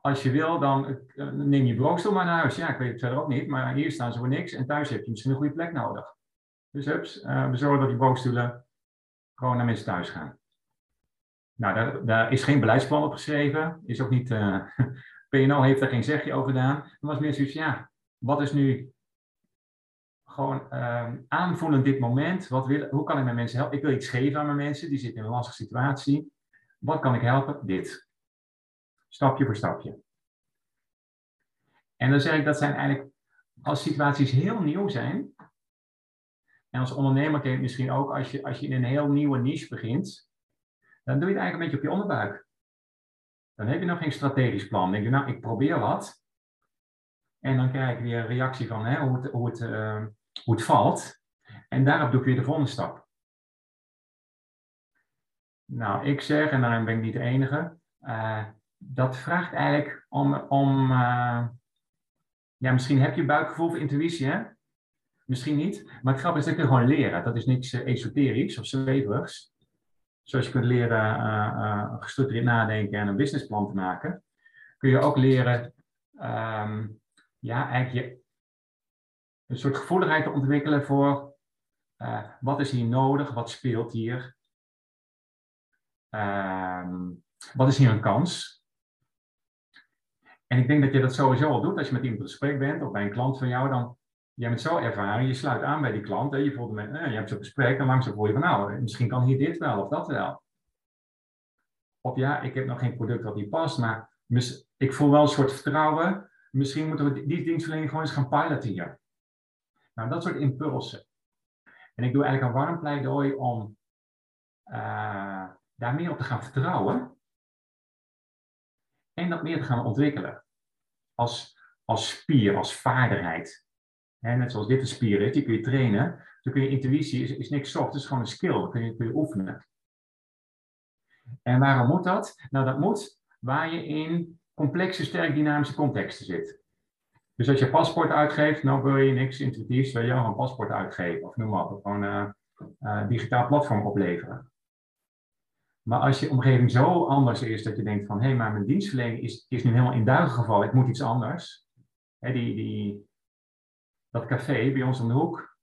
als je wil, dan eh, neem je bureaustoel maar naar huis. Ja, ik weet het verder ook niet, maar hier staan ze voor niks. En thuis heb je misschien een goede plek nodig. Dus hups, we zorgen dat die bureaustoelen gewoon naar mensen thuis gaan. Nou, daar, daar is geen beleidsplan op geschreven. Is ook niet, eh, PNO heeft daar geen zegje over gedaan. Er was meer zoiets ja, wat is nu gewoon uh, aanvoelen dit moment. Wat wil, hoe kan ik mijn mensen helpen? Ik wil iets geven aan mijn mensen, die zitten in een lastige situatie. Wat kan ik helpen? Dit. Stapje voor stapje. En dan zeg ik dat zijn eigenlijk, als situaties heel nieuw zijn, en als ondernemer ken je het misschien ook, als je, als je in een heel nieuwe niche begint, dan doe je het eigenlijk een beetje op je onderbuik. Dan heb je nog geen strategisch plan. Denk je, nou, ik probeer wat. En dan krijg je weer een reactie van hè, hoe, het, hoe, het, uh, hoe het valt. En daarop doe ik weer de volgende stap. Nou, ik zeg, en daarin ben ik niet de enige, uh, dat vraagt eigenlijk om, om uh, ja, misschien heb je buikgevoel of intuïtie, hè? Misschien niet. Maar het grappige is dat je gewoon leren. Dat is niks esoterisch of zweverigs. Zoals je kunt leren uh, gestructureerd nadenken en een businessplan te maken, kun je ook leren, um, ja, eigenlijk je, een soort gevoeligheid te ontwikkelen voor uh, wat is hier nodig, wat speelt hier, um, wat is hier een kans. En ik denk dat je dat sowieso al doet als je met iemand in gesprek bent of bij een klant van jou, dan jij bent zo ervaren, je sluit aan bij die klant, hè, je, voelt met, eh, je hebt zo'n gesprek en langzaam voel je van nou, misschien kan hier dit wel of dat wel. Of ja, ik heb nog geen product wat hier past, maar ik voel wel een soort vertrouwen. Misschien moeten we die dienstverlening gewoon eens gaan piloten. Nou, dat soort impulsen. En ik doe eigenlijk een warm pleidooi om uh, daar meer op te gaan vertrouwen. En dat meer te gaan ontwikkelen. Als, als spier, als vaardigheid. Net zoals dit een spier is, die kun je trainen. Dan kun je intuïtie, is, is niks soft, het is gewoon een skill. Dat kun je, kun je oefenen. En waarom moet dat? Nou, dat moet waar je in complexe, sterk dynamische contexten zit. Dus als je paspoort uitgeeft, nou wil je niks intuïtiefs, wil je gewoon een paspoort uitgeven. Of noem maar op, gewoon een uh, uh, digitaal platform opleveren. Maar als je omgeving zo anders is dat je denkt van, hé, hey, maar mijn dienstverlening is, is nu helemaal in duigen gevallen, ik moet iets anders. Die, die, dat café bij ons om de hoek,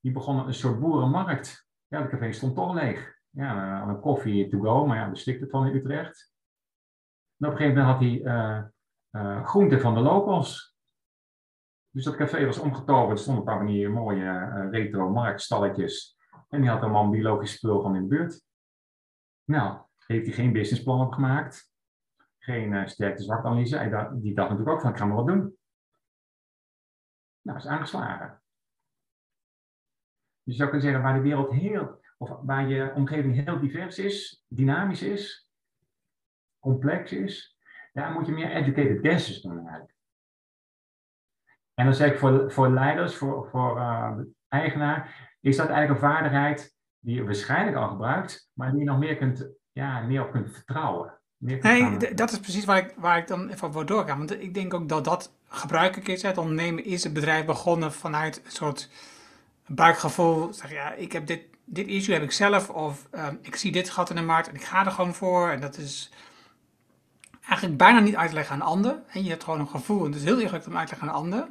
die begon een soort boerenmarkt. Ja, het café stond toch leeg. Ja, een koffie to go, maar ja, daar stikt het van in Utrecht. En op een gegeven moment had hij uh, uh, groenten van de locals. Dus dat café was omgetoverd. Er stonden een paar van die mooie retro marktstalletjes. En die had een man biologisch spul van in de buurt. Nou, heeft hij geen businessplan opgemaakt. Geen sterkte zwaktanalyse. Hij die dacht natuurlijk ook van, ik ga maar wat doen. Nou, is aangeslagen. Dus je zou kunnen zeggen, waar de wereld heel, of waar je omgeving heel divers is, dynamisch is, complex is, daar moet je meer educated guesses doen eigenlijk. En dan zeg ik voor, voor leiders, voor, voor uh, eigenaar, is dat eigenlijk een vaardigheid die je waarschijnlijk al gebruikt, maar die je nog meer, kunt, ja, meer op kunt vertrouwen. nee, dat is precies waar ik, waar ik dan even voor doorga. Want ik denk ook dat dat gebruikelijk is. Het ondernemen is het bedrijf begonnen vanuit een soort buikgevoel. Zeg ja, ik heb dit, dit issue heb ik zelf. Of um, ik zie dit gat in de markt en ik ga er gewoon voor. En dat is eigenlijk bijna niet uitleggen aan een ander. En je hebt gewoon een gevoel. En het is heel ingewikkeld om uit te leggen aan een ander.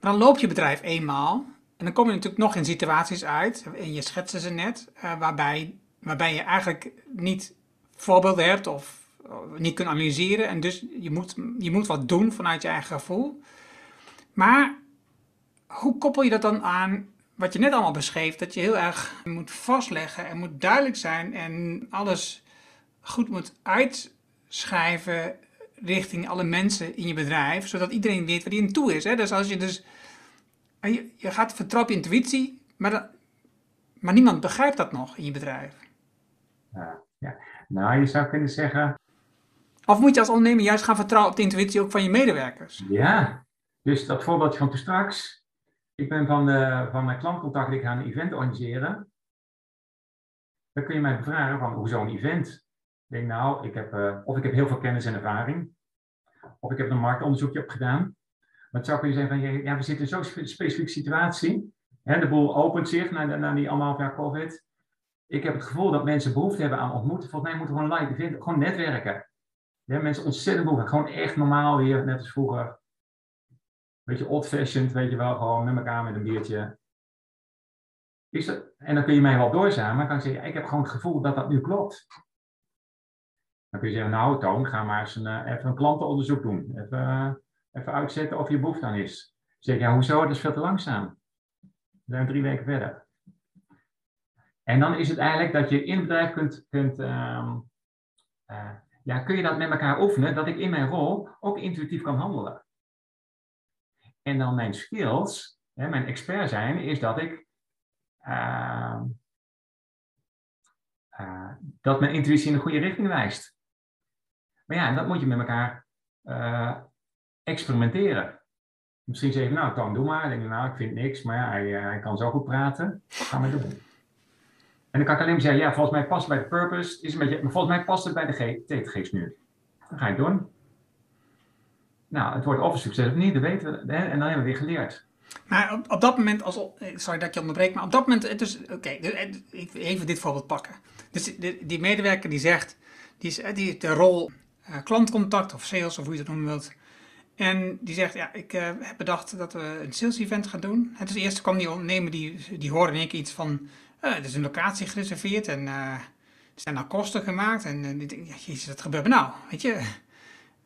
Maar dan loop je bedrijf eenmaal. En dan kom je natuurlijk nog in situaties uit. En je schetste ze net. Uh, waarbij, waarbij je eigenlijk niet voorbeelden hebt of niet kunt analyseren. En dus je moet, je moet wat doen vanuit je eigen gevoel. Maar hoe koppel je dat dan aan wat je net allemaal beschreef? Dat je heel erg moet vastleggen en moet duidelijk zijn en alles goed moet uitschrijven richting alle mensen in je bedrijf, zodat iedereen weet waar hij in toe is. Hè? Dus als je dus. Je, je gaat vertrouwen op je intuïtie, maar, dat, maar niemand begrijpt dat nog in je bedrijf. Ja, ja. Nou, je zou kunnen zeggen. Of moet je als ondernemer juist gaan vertrouwen op de intuïtie ook van je medewerkers? Ja, dus dat voorbeeldje van toen straks. Ik ben van, de, van mijn klantcontact, ik ga een event organiseren. Dan kun je mij vragen van, hoezo een event? Ik denk nou, ik heb, uh, of ik heb heel veel kennis en ervaring. Of ik heb een marktonderzoekje op gedaan. Maar het zou kunnen zijn van, ja, we zitten in zo'n specifieke situatie. Hè, de boel opent zich na, na die anderhalf jaar COVID. Ik heb het gevoel dat mensen behoefte hebben aan ontmoeten. Volgens mij moeten we gewoon live gewoon netwerken. Ja, mensen ontzettend behoefte. Gewoon echt normaal weer, net als vroeger. Beetje old-fashioned, weet je wel, gewoon met elkaar met een biertje. Is dat, en dan kun je mij wel doorzamen, maar kan ik zeggen, ik heb gewoon het gevoel dat dat nu klopt. Dan kun je zeggen, nou Toon, ga maar eens een, uh, even een klantenonderzoek doen. Even, uh, even uitzetten of je behoefte aan is. Dan zeg ik, ja, hoezo? Dat is veel te langzaam. We zijn drie weken verder. En dan is het eigenlijk dat je in het bedrijf kunt, kunt ehm, eh, ja, kun je dat met elkaar oefenen, dat ik in mijn rol ook intuïtief kan handelen. En dan mijn skills, hè, mijn expert zijn, is dat ik ehm, eh, dat mijn intuïtie in de goede richting wijst. Maar ja, dat moet je met elkaar uh, experimenteren. Misschien zeg je, nou, Toon, doe maar. Dan denk nou, ik vind niks, maar ja, hij, hij kan zo goed praten. Ga maar doen. En dan kan ik alleen maar zeggen, ja, volgens mij past het bij de purpose. Is een beetje, maar volgens mij past het bij de TTG's nu. Dan ga het doen. Nou, het wordt of succes of niet, dat weten we. En dan hebben we weer geleerd. Maar op, dat moment, als, eh, sorry dat ik je onderbreek, maar op dat moment, dus, oké, eh, even dit voorbeeld pakken. Dus die, die medewerker die zegt, die, is, die heeft de rol klantcontact of sales of hoe je het noemen wilt. En die zegt, ja, ik heb bedacht dat we een sales event gaan doen. En dus eerst kwam die ondernemer, die, die hoorde in één iets van, er is een locatie gereserveerd en uh, er zijn nou kosten gemaakt. En uh, ja, jezus, wat gebeurt er nou? Weet je,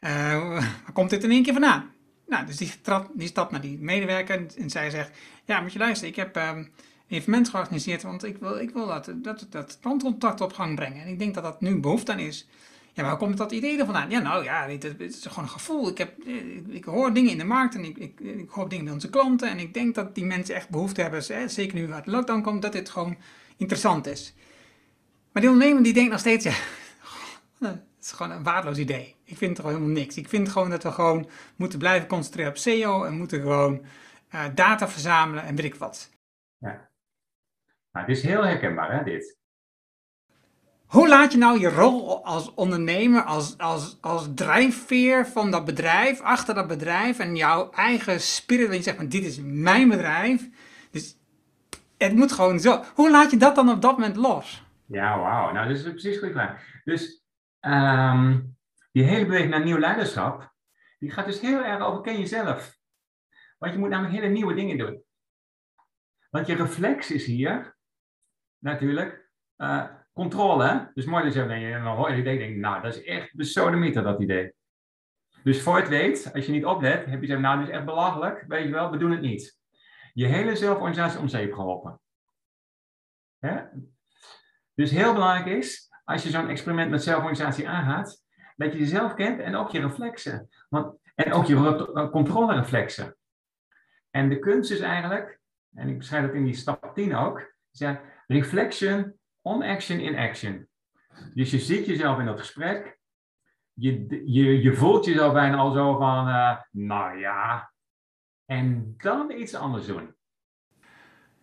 waar komt dit in één keer vandaan? Nou, dus die, die stapt naar die medewerker en, zij zegt, ja, moet je luisteren, ik heb um, een evenement georganiseerd, want ik wil, ik wil dat, dat, dat klantcontact op gang brengen. En ik denk dat dat nu behoefte aan is. Ja, waar komt dat idee er vandaan? Ja, nou ja, het, is gewoon een gevoel. Ik, heb, ik, ik, hoor dingen in de markt en ik, ik, hoor dingen bij onze klanten. En ik denk dat die mensen echt behoefte hebben, zeker nu uit de lockdown komt, dat dit gewoon interessant is. Maar die ondernemer die denkt nog steeds, ja, het is gewoon een waardeloos idee. Ik vind er helemaal niks. Ik vind gewoon dat we gewoon moeten blijven concentreren op SEO en moeten gewoon uh, data verzamelen en weet ik wat. Ja. Nou, het is heel herkenbaar, hè, dit. Hoe laat je nou je rol als ondernemer, als, als, als drijfveer van dat bedrijf, achter dat bedrijf en jouw eigen spirit, dat je zegt, van dit is mijn bedrijf. Dus het moet gewoon zo. Hoe laat je dat dan op dat moment los? Ja, wauw. Nou, dat is precies een goede vraag. Dus um, die hele beweging naar nieuw leiderschap, die gaat dus heel erg over ken jezelf. Want je moet namelijk hele nieuwe dingen doen. Want je reflex is hier natuurlijk uh, controle. Hè? Dus mooi dat je en dan hoor je idee denk nou, dat is echt besodemieter dat idee. Dus voor het weet, als je niet oplet, heb je gezegd, nou, dit is echt belachelijk, weet je wel, we doen het niet. Je hele zelforganisatie om zeep geholpen. Dus heel belangrijk is, als je zo'n experiment met zelforganisatie aangaat, dat je jezelf kent en ook je reflexen. Want, en ook je controlereflexen. En de kunst is eigenlijk, en ik beschrijf dat in die stap 10 ook, is reflection on action in action. Dus je ziet jezelf in dat gesprek. Je, je, je voelt jezelf bijna al zo van, uh, nou ja. En dan iets anders doen.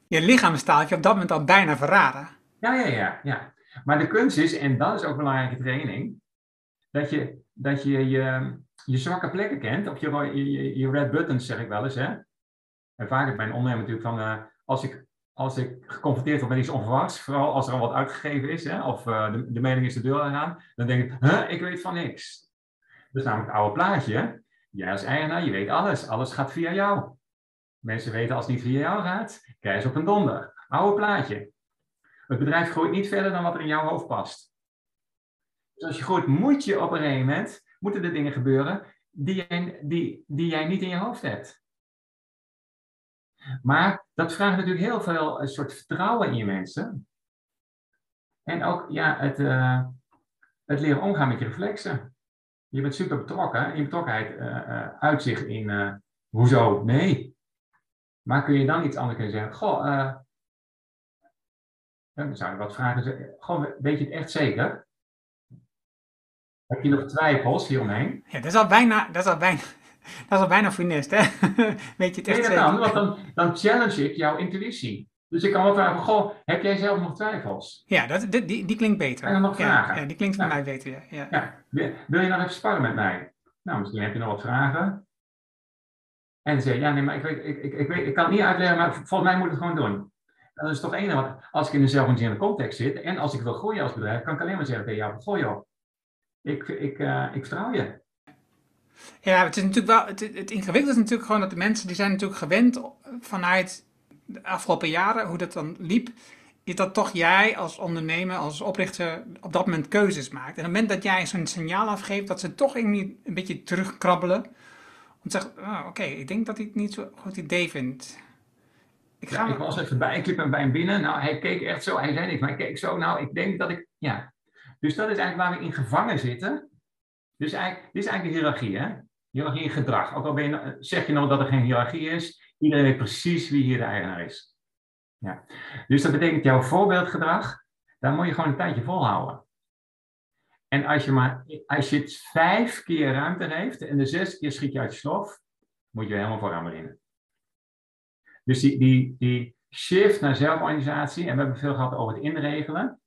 Je lichaam staat je op dat moment al bijna verraden. Ja, ja, ja, ja. Maar de kunst is, en dat is ook een belangrijke training, dat je dat je, je, je zwakke plekken kent, of je, je, je red buttons zeg ik wel eens. Hè? En vaak bij een ondernemer natuurlijk van, uh, als ik als ik geconfronteerd word met iets onverwachts, vooral als er al wat uitgegeven is, hè, of uh, de, de mening is de deur gegaan, dan denk ik, huh, ik weet van niks. Dat is namelijk het oude plaatje. Jij als eigenaar, je weet alles. Alles gaat via jou. Mensen weten als het niet via jou gaat, krijg je op een donder. Oude plaatje. Het bedrijf groeit niet verder dan wat er in jouw hoofd past. Dus als je groeit, moet je op een gegeven moment, moeten er dingen gebeuren die die, die jij niet in je hoofd hebt. Maar dat vraagt natuurlijk heel veel een soort vertrouwen in je mensen. En ook ja, het, uh, het leren omgaan met je reflexen. Je bent super betrokken. En je betrokkenheid uh, uitzicht in hoezo? Nee. Maar kun je dan iets anders kunnen zeggen? Goh, dan zou ik wat vragen. Goh, weet je het echt zeker? Heb je nog twijfels hieromheen? Ja, dat is al bijna, dat is al bijna, dat is al bijna funest, hè? Weet je het echt nee, dat kan, want dan, dan challenge ik jouw intuïtie. Dus ik kan wel vragen, goh, heb jij zelf nog twijfels? Ja, dat, die, die, die klinkt beter. En nog vragen? Ja, die klinkt voor mij beter, ja. ja. ja. Wil je nog even sparren met mij? Nou, misschien heb je nog wat vragen. En dan zeg je, ja, nee, maar ik, weet, ik, ik, ik, weet, ik kan het niet uitleggen, maar volgens mij moet ik het gewoon doen. Dat is toch één, want als ik in een zelforganiserende context zit en als ik wil groeien als bedrijf, kan ik alleen maar zeggen tegen jou, gooi joh, ik, ik, uh, ik vertrouw je. Ja, het is natuurlijk wel. Het, het ingewikkelde is natuurlijk gewoon dat de mensen die zijn natuurlijk gewend vanuit de afgelopen jaren, hoe dat dan liep, is dat toch jij als ondernemer, als oprichter op dat moment keuzes maakt. En op het moment dat jij zo'n signaal afgeeft, dat ze toch een beetje terugkrabbelen. Om te zeggen, oh, oké, ik denk dat ik het niet zo'n goed idee vind. Ik, ga ja, ik was even bij, ik liep hem bij hem binnen. Nou, hij keek echt zo, hij zei niks, maar hij keek zo. Nou, ik denk dat ik, ja. Dus dat is eigenlijk waar we in gevangen zitten. Dus eigenlijk, dit is eigenlijk de hiërarchie, hè? Hiërarchie in gedrag. Ook al ben je, zeg je nou dat er geen hiërarchie is, iedereen weet precies wie hier de eigenaar is. Ja. Dus dat betekent jouw voorbeeldgedrag, daar moet je gewoon een tijdje volhouden. En als je, maar, als je het vijf keer ruimte geeft en de zes keer schiet je uit je slof, moet je helemaal vooraan beginnen. Dus die, die, die shift naar zelforganisatie, en we hebben veel gehad over het inregelen.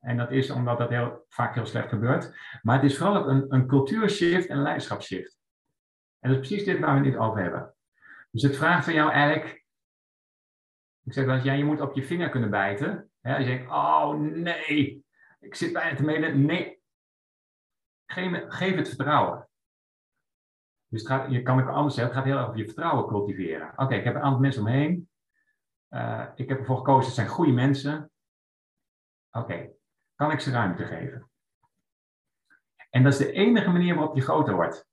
En dat is omdat dat heel, vaak heel slecht gebeurt. Maar het is vooral een, een cultuurshift en leiderschapsshift. En dat is precies dit waar we het over hebben. Dus het vraagt van jou eigenlijk. Ik zeg wel eens, ja, je moet op je vinger kunnen bijten. Je denkt, oh nee, ik zit bijna te mede. Nee. Geef, geef het vertrouwen. Dus het je kan het anders zeggen, het gaat heel erg over je vertrouwen cultiveren. Oké, ik heb een aantal mensen omheen. Uh, ik heb ervoor gekozen, het zijn goede mensen. Oké, kan ik ze ruimte geven? En dat is de enige manier waarop je groter wordt.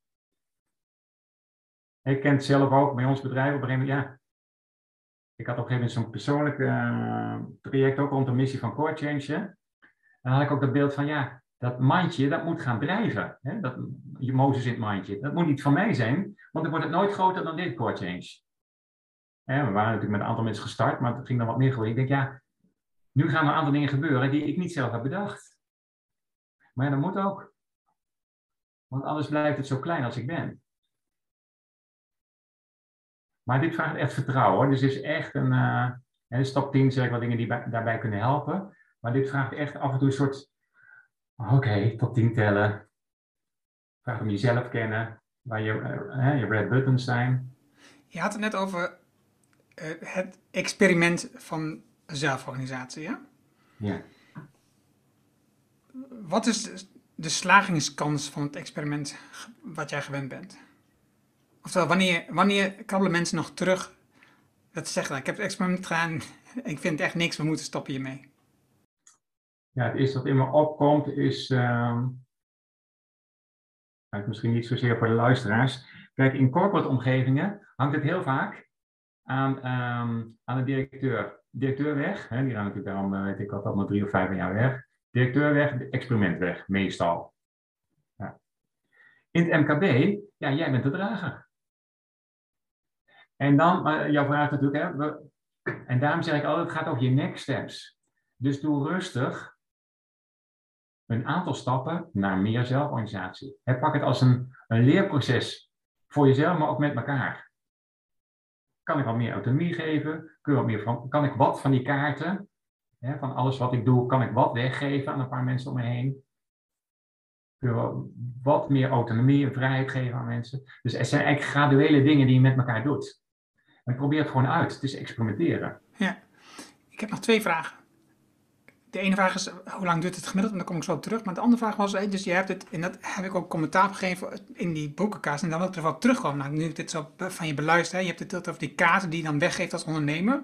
Ik ken het zelf ook bij ons bedrijf op een gegeven moment, ja. Ik had op een gegeven moment zo'n persoonlijk uh, traject ook rond de missie van Core Change. En dan had ik ook dat beeld van, ja, dat mandje, dat moet gaan drijven. Hè? Dat, je Mozes in het mandje. Dat moet niet van mij zijn, want dan wordt het nooit groter dan dit core change. Hè, we waren natuurlijk met een aantal mensen gestart, maar het ging dan wat meer groeien. Ik denk, ja, nu gaan er een aantal dingen gebeuren die ik niet zelf heb bedacht. Maar dat moet ook. Want anders blijft het zo klein als ik ben. Maar dit vraagt echt vertrouwen. Dus het is echt een. Uh, stap 10 zeg ik wat dingen die daarbij kunnen helpen. Maar dit vraagt echt af en toe een soort Oké, tot tien tellen. Vraag om jezelf kennen, waar je, uh, je red buttons zijn. Je had het net over uh, het experiment van zelforganisatie, ja? Ja. Wat is de slagingskans van het experiment wat jij gewend bent? Oftewel, wanneer, wanneer krabbelen mensen nog terug dat ze zeggen, ik heb het experiment gedaan, ik vind echt niks, we moeten stoppen hiermee? ja, het eerste wat in me opkomt is, uh, misschien niet zozeer voor de luisteraars. Kijk, in corporate omgevingen hangt het heel vaak aan, ehm, aan de directeur. Directeur weg, hè, die gaan natuurlijk daarom, eh, weet ik wat, maar drie of vijf jaar weg. Directeur weg, experiment weg, meestal. Ja. In het MKB, ja, jij bent de drager. En dan, uh, jouw vraag natuurlijk, hè, we, en daarom zeg ik altijd, het gaat over je next steps. Dus doe rustig, een aantal stappen naar meer zelforganisatie. pak het als een, een leerproces voor jezelf, maar ook met elkaar. Kan ik wat meer autonomie geven? Kun wat meer van, kan ik wat van die kaarten, hè, van alles wat ik doe, kan ik wat weggeven aan een paar mensen om me heen? Kun je wat meer autonomie en vrijheid geven aan mensen? Dus er zijn eigenlijk graduele dingen die je met elkaar doet. En probeer het gewoon uit. Het is experimenteren. Ja. Ik heb nog twee vragen de ene vraag is, hoe lang duurt het gemiddeld? En dan kom ik zo op terug. Maar de andere vraag was, dus je hebt het, en dat heb ik ook commentaar gegeven in die boekenkaart. En dan wil ik er wel terugkomen. Nou, nu ik dit zo van je beluisterd, je hebt het over die kaarten die je dan weggeeft als ondernemer.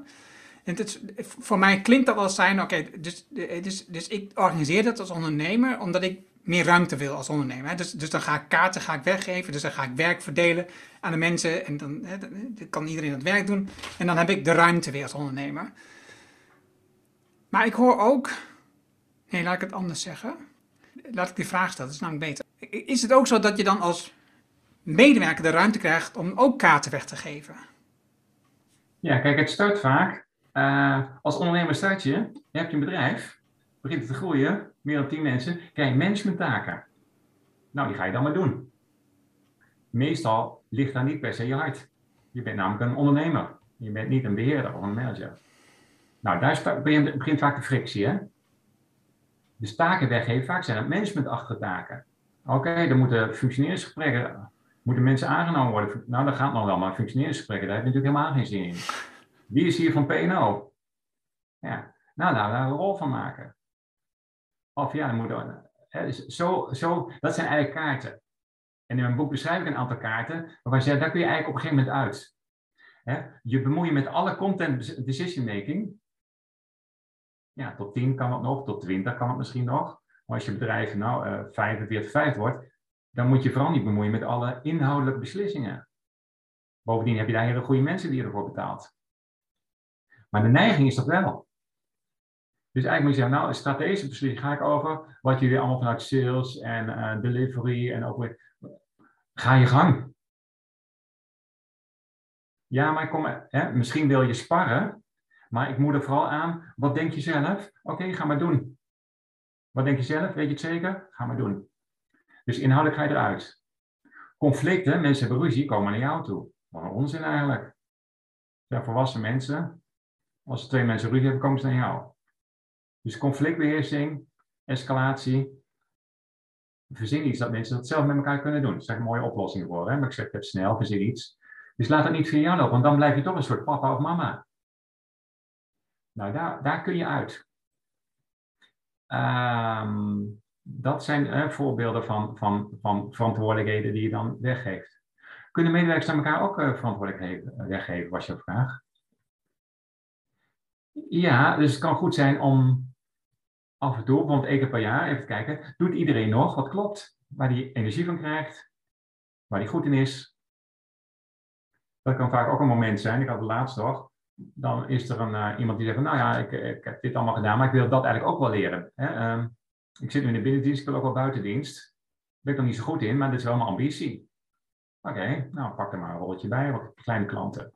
En het voor mij klinkt dat wel zijn, oké, dus, dus, dus ik organiseer dat als ondernemer omdat ik meer ruimte wil als ondernemer. Dus, dus dan ga ik kaarten ga ik weggeven, dus dan ga ik werk verdelen aan de mensen en dan, dan kan iedereen het werk doen. En dan heb ik de ruimte weer als ondernemer. Maar ik hoor ook. Nee, laat ik het anders zeggen. Laat ik die vraag stellen, dat is namelijk beter. Is het ook zo dat je dan als medewerker de ruimte krijgt om ook kaarten weg te geven? Ja, kijk, het start vaak. Uh, als ondernemer start je, je hebt je een bedrijf, begint het te groeien, meer dan 10 mensen, krijg je managementtaken. Nou, die ga je dan maar doen. Meestal ligt daar niet per se je hart. Je bent namelijk een ondernemer. Je bent niet een beheerder of een manager. Nou, daar begint vaak de frictie. Hè? Dus taken weggeven, vaak zijn het managementachtige taken. Oké, okay, dan moeten functioneringsgesprekken, moeten mensen aangenomen worden. Nou, dat gaat nog wel, maar functioneringsgesprekken, daar heb je natuurlijk helemaal geen zin in. Wie is hier van PNO? Ja, nou, daar nou, een rol van maken. Of ja, dan moet hè, zo, zo, dat zijn eigenlijk kaarten. En in mijn boek beschrijf ik een aantal kaarten, waarvan je daar kun je eigenlijk op een gegeven moment uit. Hè? Je bemoeien met alle content decision making, ja, tot 10 kan het nog, tot 20 kan het misschien nog. Maar als je bedrijf nou uh, 45, 5 wordt, dan moet je vooral niet bemoeien met alle inhoudelijke beslissingen. Bovendien heb je daar hele goede mensen die je ervoor betaalt. Maar de neiging is dat wel. Dus eigenlijk moet je zeggen, nou, een strategische beslissing ga ik over wat jullie allemaal vanuit sales en uh, delivery en ook Ga je gang. Ja, maar kom, hè, misschien wil je sparren, maar ik moet er vooral aan, wat denk je zelf? Oké, ga maar doen. Wat denk je zelf? Weet je het zeker? Ga maar doen. Dus inhoudelijk ga je eruit. Conflicten, mensen hebben ruzie, komen naar jou toe. Wat een onzin eigenlijk. Ja, volwassen mensen, als er twee mensen ruzie hebben, komen ze naar jou. Dus conflictbeheersing, escalatie. Verzin iets dat mensen dat zelf met elkaar kunnen doen. Dat zijn mooie oplossingen voor. Hè? Maar ik zeg het snel, verzin iets. Dus laat het niet via jou lopen, want dan blijf je toch een soort papa of mama. Nou, daar, daar kun je uit. Um, dat zijn voorbeelden van, van, van verantwoordelijkheden die je dan weggeeft. Kunnen medewerkers aan elkaar ook uh, verantwoordelijkheden weggeven, was je vraag? Ja, dus het kan goed zijn om af en toe, bijvoorbeeld één keer per jaar, even kijken, doet iedereen nog wat klopt? Waar die energie van krijgt, waar die goed in is. Dat kan vaak ook een moment zijn, ik had het laatst nog, dan is er een, uh, iemand die zegt, nou ja, ik, ik, heb dit allemaal gedaan, maar ik wil dat eigenlijk ook wel leren. Hè? Um, ik zit nu in de binnendienst, ik wil ook wel buitendienst. Daar ben ik nog niet zo goed in, maar dit is wel mijn ambitie. Oké, nou pak er maar een rolletje bij, wat kleine klanten.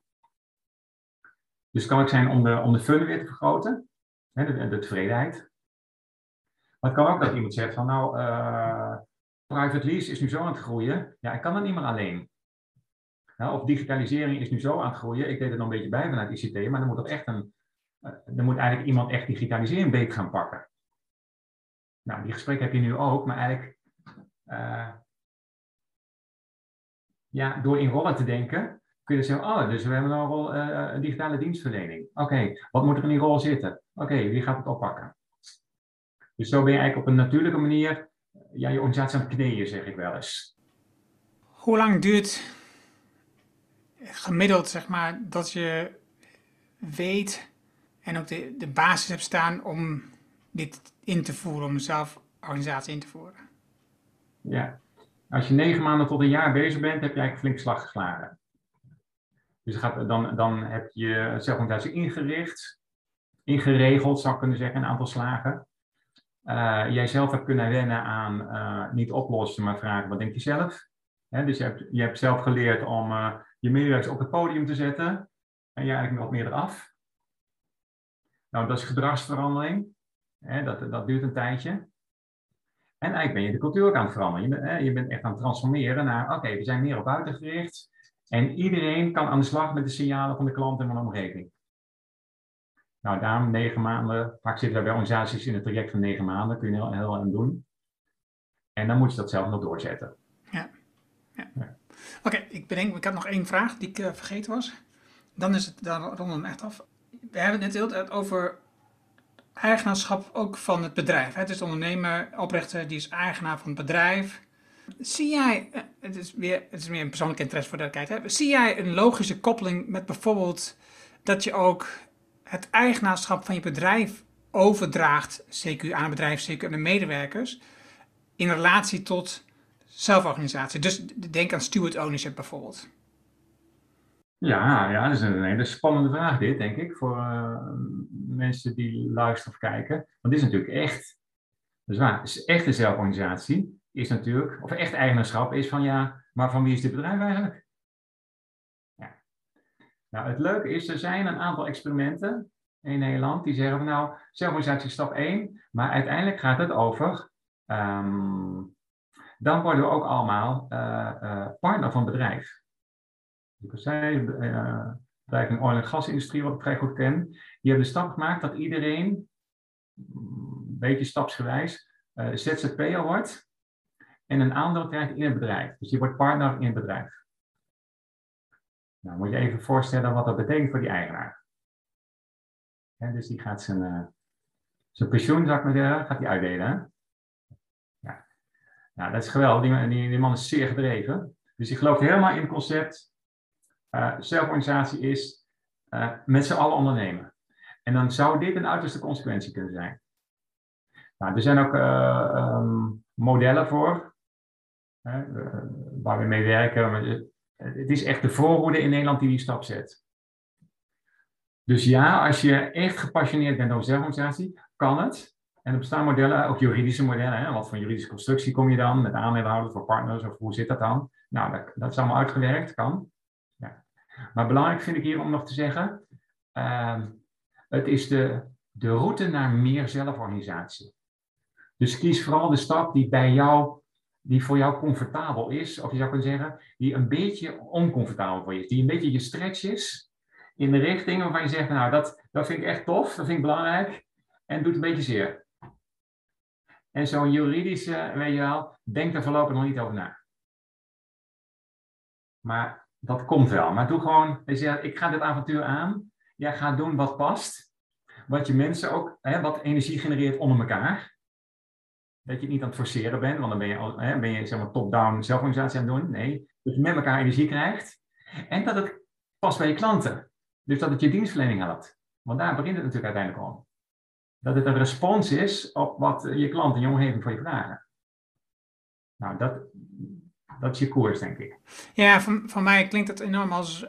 Dus kan ook zijn om de, om de fun weer te vergroten, hè, de, de, tevredenheid. Maar het kan ook dat iemand zegt van nou, uh, private lease is nu zo aan het groeien, ja, ik kan het niet meer alleen. Of digitalisering is nu zo aan het groeien, ik deed er nog een beetje bij vanuit ICT, maar er moet, ook echt een, er moet eigenlijk iemand echt digitalisering beet gaan pakken. Nou, die gesprekken heb je nu ook, maar eigenlijk uh, ja, door in rollen te denken, kun je zeggen, oh, dus we hebben een, rol, uh, een digitale dienstverlening. Oké, wat moet er in die rol zitten? Oké, wie gaat het oppakken? Dus zo ben je eigenlijk op een natuurlijke manier ja, je organisatie aan het kneeën, zeg ik wel eens. Hoe lang duurt gemiddeld, zeg maar, dat je weet en ook de, de basis hebt staan om dit in te voeren, om zelf organisatie in te voeren? Ja, als je negen maanden tot een jaar bezig bent, heb je eigenlijk flink slag geslagen. Dus dan, dan heb je zelforganisatie ingericht, ingeregeld, zou ik kunnen zeggen, een aantal slagen. Uh, jij zelf hebt kunnen wennen aan uh, niet oplossen, maar vragen, wat denk je zelf? dus je hebt, je hebt zelf geleerd om uh, je medewerkers op het podium te zetten en je eigenlijk wat meer eraf. Nou, dat is gedragsverandering. Hè, dat, dat duurt een tijdje. En eigenlijk ben je de cultuur ook aan het veranderen. Je bent, hè, je bent echt aan het transformeren naar, oké, we zijn meer op buiten gericht. En iedereen kan aan de slag met de signalen van de klant en van de omgeving. Nou, daarom negen maanden. Vaak zitten we bij organisaties in het traject van negen maanden. Kun je heel, heel aan doen. En dan moet je dat zelf nog doorzetten. Ja. ja. ja. Oké, ik bedenk, ik had nog één vraag die ik uh, vergeten was. Dan is het, ronden we echt af. We hebben het net heel over eigenaarschap ook van het bedrijf. Het is de ondernemer, oprichter, die is eigenaar van het bedrijf. Zie jij, eh, het is weer, het is meer een persoonlijk interesse voor de kijker, zie jij een logische koppeling met bijvoorbeeld dat je ook het eigenaarschap van je bedrijf overdraagt, CQ aan het bedrijf, CQ aan de medewerkers, in relatie tot zelforganisatie? Dus denk aan steward ownership bijvoorbeeld. Ja, ja, dat is een hele spannende vraag dit, denk ik, voor uh, mensen die luisteren of kijken. Want dit is natuurlijk echt, dus waar, echte zelforganisatie is natuurlijk, of echt eigenaarschap is van ja, maar van wie is dit bedrijf eigenlijk? Ja. Nou, het leuke is, er zijn een aantal experimenten in Nederland die zeggen van nou, zelforganisatie is stap 1, maar uiteindelijk gaat het over, um, dan worden we ook allemaal uh, uh, partner van bedrijf. Ik zei, uh, bedrijf in oil- en gasindustrie, wat ik vrij goed ken, die hebben de stap gemaakt dat iedereen, een beetje stapsgewijs, ZZP'er wordt en een aandeel krijgt in het bedrijf. Dus je wordt partner in het bedrijf. Nou, moet je even voorstellen wat dat betekent voor die eigenaar. dus die gaat zijn, zijn pensioen, zou ik maar zeggen, gaat die uitdelen. Nou, dat is geweldig. Die, die, man is zeer gedreven. Dus die gelooft helemaal in het concept uh, zelforganisatie is uh, met z'n allen ondernemen. En dan zou dit een uiterste consequentie kunnen zijn. Nou, er zijn ook uh, um, modellen voor, waar we mee werken. Het is echt de voorhoede in Nederland die die stap zet. Dus ja, als je echt gepassioneerd bent over zelforganisatie, kan het. En er bestaan modellen, ook juridische modellen. Hè? Wat voor juridische constructie kom je dan? Met aandeelhouders voor partners of hoe zit dat dan? Nou, dat, dat is allemaal uitgewerkt, kan. Ja. Maar belangrijk vind ik hier om nog te zeggen, uh, het is de, de route naar meer zelforganisatie. Dus kies vooral de stap die bij jou, die voor jou comfortabel is, of je zou kunnen zeggen, die een beetje oncomfortabel voor je is, die een beetje je stretch is in de richting waarvan je zegt, nou dat, dat vind ik echt tof, dat vind ik belangrijk en doet een beetje zeer. En zo'n juridische, weet je wel, denk er voorlopig nog niet over na. Maar dat komt wel. Maar doe gewoon, je ik ga dit avontuur aan. Jij gaat doen wat past. Wat je mensen ook, hè, wat energie genereert onder elkaar. Dat je het niet aan het forceren bent, want dan ben je, hè, ben je zeg maar, top-down zelforganisatie aan het doen. Nee, dat je met elkaar energie krijgt. En dat het past bij je klanten. Dus dat het je dienstverlening helpt. Want daar begint het natuurlijk uiteindelijk om. Dat het een respons is op wat je klanten en je omgeving voor je vragen. Nou, dat, dat is je koers, denk ik. Ja, van, van mij klinkt het enorm als,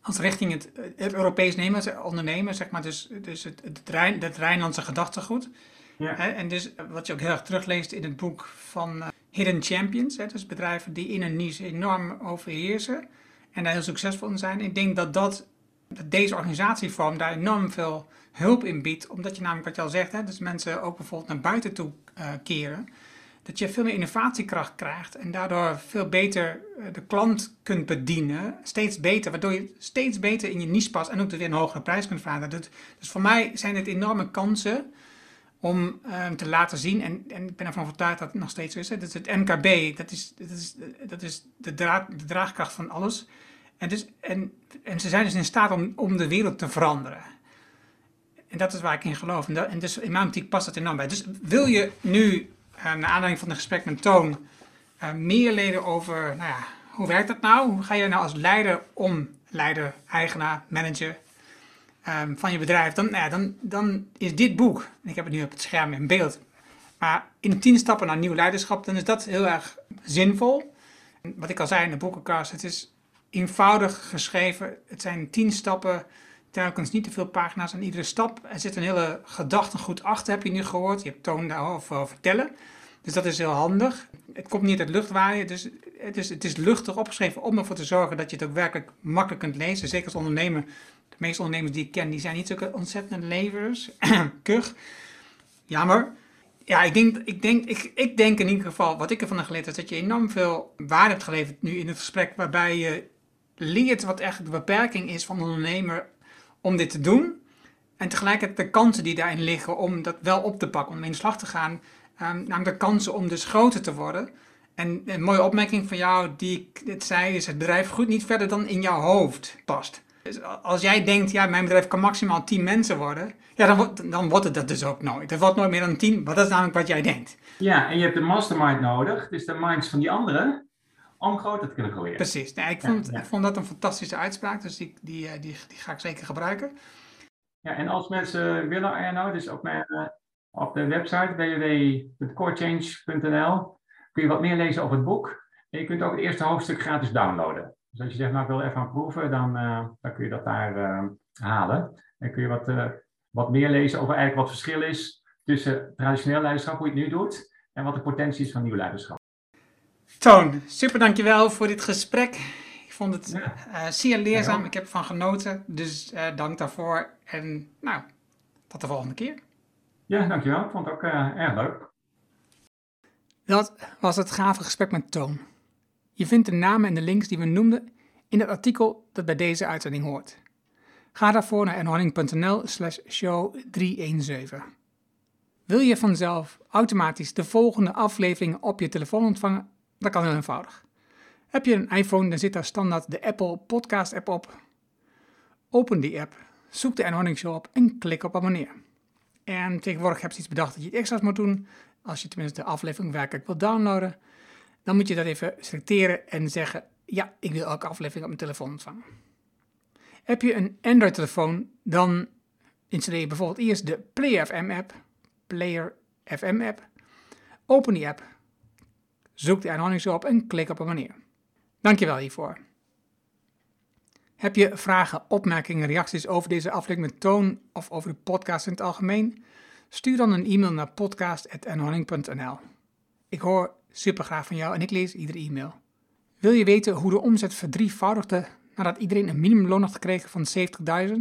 als richting het, het Europees nemen, ondernemen, zeg maar. Dus, dus het, het, Rijn, het Rijnlandse gedachtegoed. Ja. En dus wat je ook heel erg terugleest in het boek van uh, Hidden Champions. Hè, dus bedrijven die in een niche enorm overheersen en daar heel succesvol in zijn. Ik denk dat, dat, dat deze organisatievorm daar enorm veel hulp in biedt. Omdat je namelijk, wat je al zegt, hè, dus mensen ook bijvoorbeeld naar buiten toe uh, keren dat je veel meer innovatiekracht krijgt en daardoor veel beter eh, de klant kunt bedienen. Steeds beter, waardoor je steeds beter in je niche past en ook weer een hogere prijs kunt vragen. Dus, voor mij zijn het enorme kansen om um, te laten zien, en, en ik ben ervan overtuigd dat het nog steeds is, hè, dat het MKB, dat is, dat is, dat is de, dra de draagkracht van alles. En, dus, en, en ze zijn dus in staat om, om de wereld te veranderen. En dat is waar ik in geloof. En, dat, en dus in mijn optiek past dat enorm bij. Dus wil je nu uh, naar aanleiding van het gesprek met Toon, uh, meer leren over, nou ja, hoe werkt dat nou? Hoe ga je nou als leider om, leider, eigenaar, manager um, van je bedrijf? Dan, nou ja, dan, dan is dit boek, ik heb het nu op het scherm in beeld, maar in 10 stappen naar nieuw leiderschap, dan is dat heel erg zinvol. Wat ik al zei in de boekenkast, het is eenvoudig geschreven. Het zijn 10 stappen telkens niet te veel pagina's aan iedere stap. Er zit een hele gedachtegoed achter, heb je nu gehoord. Je hebt toon daarover vertellen. Dus dat is heel handig. Het komt niet uit luchtwaaien, dus het is, het is luchtig opgeschreven om ervoor te zorgen dat je het ook werkelijk makkelijk kunt lezen. Zeker als ondernemer. De meeste ondernemers die ik ken, die zijn niet zulke ontzettende levers. Kug. Jammer. Ja, ik denk, ik, denk, ik, ik denk in ieder geval, wat ik ervan heb geleerd, is dat je enorm veel waarde hebt geleverd nu in het gesprek, waarbij je leert wat echt de beperking is van een ondernemer om dit te doen. En tegelijkertijd de kansen die daarin liggen om dat wel op te pakken, om in de slag te gaan. Um, namelijk de kansen om dus groter te worden. En een mooie opmerking van jou die ik dit zei, is het bedrijf goed niet verder dan in jouw hoofd past. Dus als jij denkt, ja, mijn bedrijf kan maximaal 10 mensen worden, ja, dan, wordt, dan wordt het dat dus ook nooit. Het wordt nooit meer dan 10, maar dat is namelijk wat jij denkt. Ja, en je hebt de mastermind nodig, dus de minds van die anderen, om groter te kunnen groeien. Precies. Nee, ik, vond, ik vond dat een fantastische uitspraak, dus die, die, eh, die, die ga ik zeker gebruiken. Ja, en als mensen willen, Arno, dus op, mijn, eh, op de website www.corechange.nl kun je wat meer lezen over het boek. En je kunt ook het eerste hoofdstuk gratis downloaden. Dus als je zegt, nou ik wil even aan proeven, dan, uh, dan kun je dat daar uh, halen. En kun je wat, uh, wat meer lezen over eigenlijk wat het verschil is tussen traditioneel leiderschap, hoe je het nu doet, en wat de potentie is van nieuw leiderschap. Toon, super dankjewel voor dit gesprek. Ik vond het ja. zeer leerzaam, ik heb ervan genoten, dus dank daarvoor. En nou, tot de volgende keer. Ja, dankjewel. Ik vond het ook erg leuk. Dat was het gave gesprek met Toon. Je vindt de namen en de links die we noemden in het artikel dat bij deze uitzending hoort. Ga daarvoor naar enhorning.nl slash show 317. Wil je vanzelf automatisch de volgende aflevering op je telefoon ontvangen? Dat kan heel eenvoudig. Heb je een iPhone, dan zit daar standaard de Apple Podcast app op. Open die app, zoek de Enhorning Show op en klik op abonneer. En tegenwoordig heb je iets bedacht dat je het extra's moet doen, als je tenminste de aflevering werkelijk wil downloaden dan moet je dat even selecteren en zeggen: Ja, ik wil elke aflevering op mijn telefoon ontvangen. Heb je een Android-telefoon, dan installeer je bijvoorbeeld eerst de Player FM app. Player FM app. Open die app. Zoek de aanhouding op en klik op abonneer. Dankjewel hiervoor. Heb je vragen, opmerkingen, reacties over deze aflevering met Toon of over de podcast in het algemeen? Stuur dan een e-mail naar podcast.nhoning.nl. Ik hoor super graag van jou en ik lees iedere e-mail. Wil je weten hoe de omzet verdrievoudigde nadat iedereen een minimumloon had gekregen van 70.000?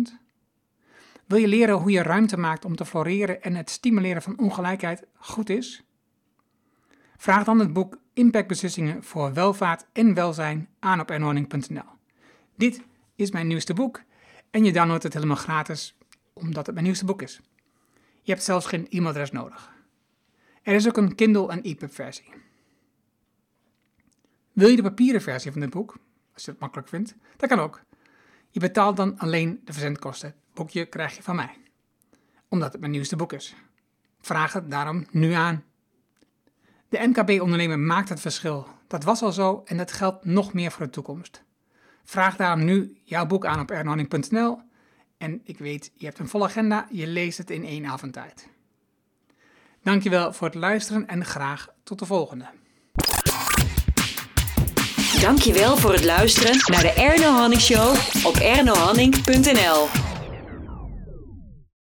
Wil je leren hoe je ruimte maakt om te floreren en het stimuleren van ongelijkheid goed is? Vraag dan het boek Impactbeslissingen voor welvaart en welzijn aan op. Dit is mijn nieuwste boek en je downloadt het helemaal gratis omdat het mijn nieuwste boek is. Je hebt zelfs geen e-mailadres nodig. Er is ook een Kindle en EPUB versie. Wil je de papieren versie van dit boek, als je het makkelijk vindt, dat kan ook. Je betaalt dan alleen de verzendkosten. Het boekje krijg je van mij, omdat het mijn nieuwste boek is. Vraag het daarom nu aan. De MKB-ondernemer maakt het verschil. Dat was al zo en dat geldt nog meer voor de toekomst. Vraag daarom nu jouw boek aan op ernhoning.nl en ik weet, je hebt een volle agenda, je leest het in één avond tijd. Dankjewel voor het luisteren en graag tot de volgende. Dankjewel voor het luisteren naar de Erno Hanning Show op ernohanning.nl.